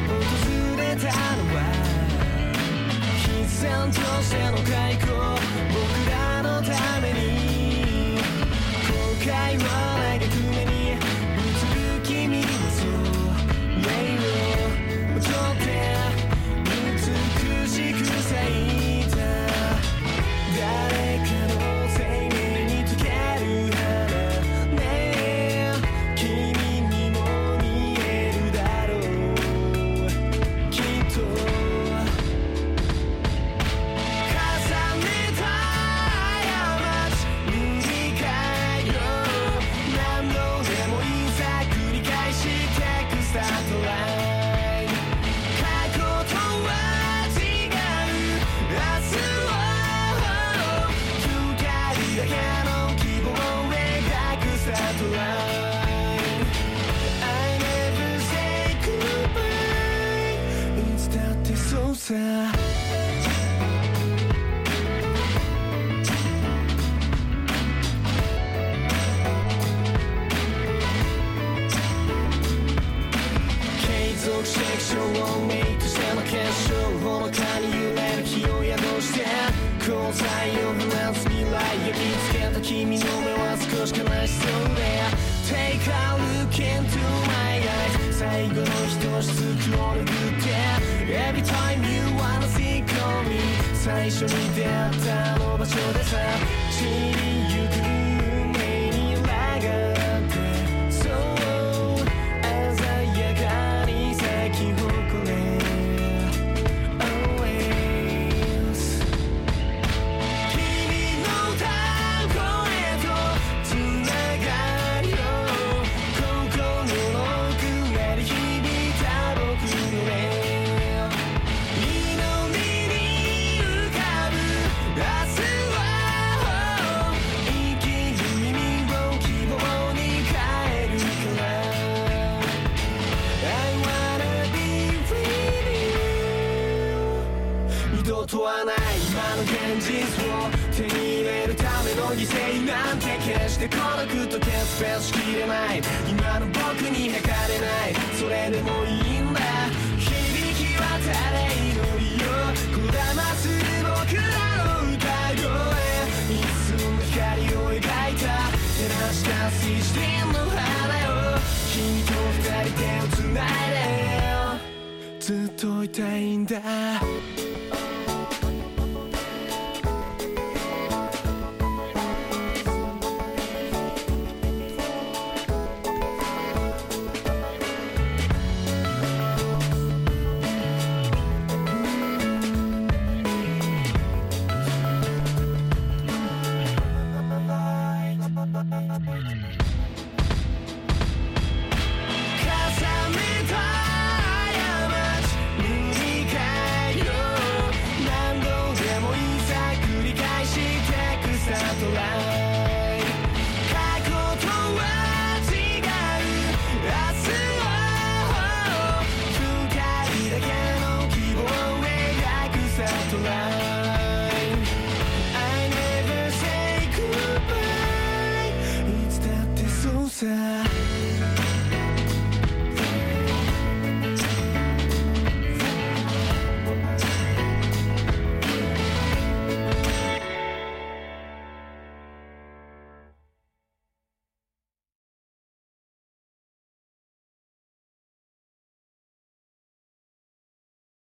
訪れたのは必然としての開口僕らのために後悔はないで船に映る君のそう目を戻って美しく咲い二度とはない今の現実を手に入れるための犠牲なんて決して孤独と決別しきれない今の僕に測れないそれでもいいんだ響き渡れ祈りをこだまする僕らの歌声一寸の光を描いた照らした水晶の花を君と二人手をつないでずっといたいんだ。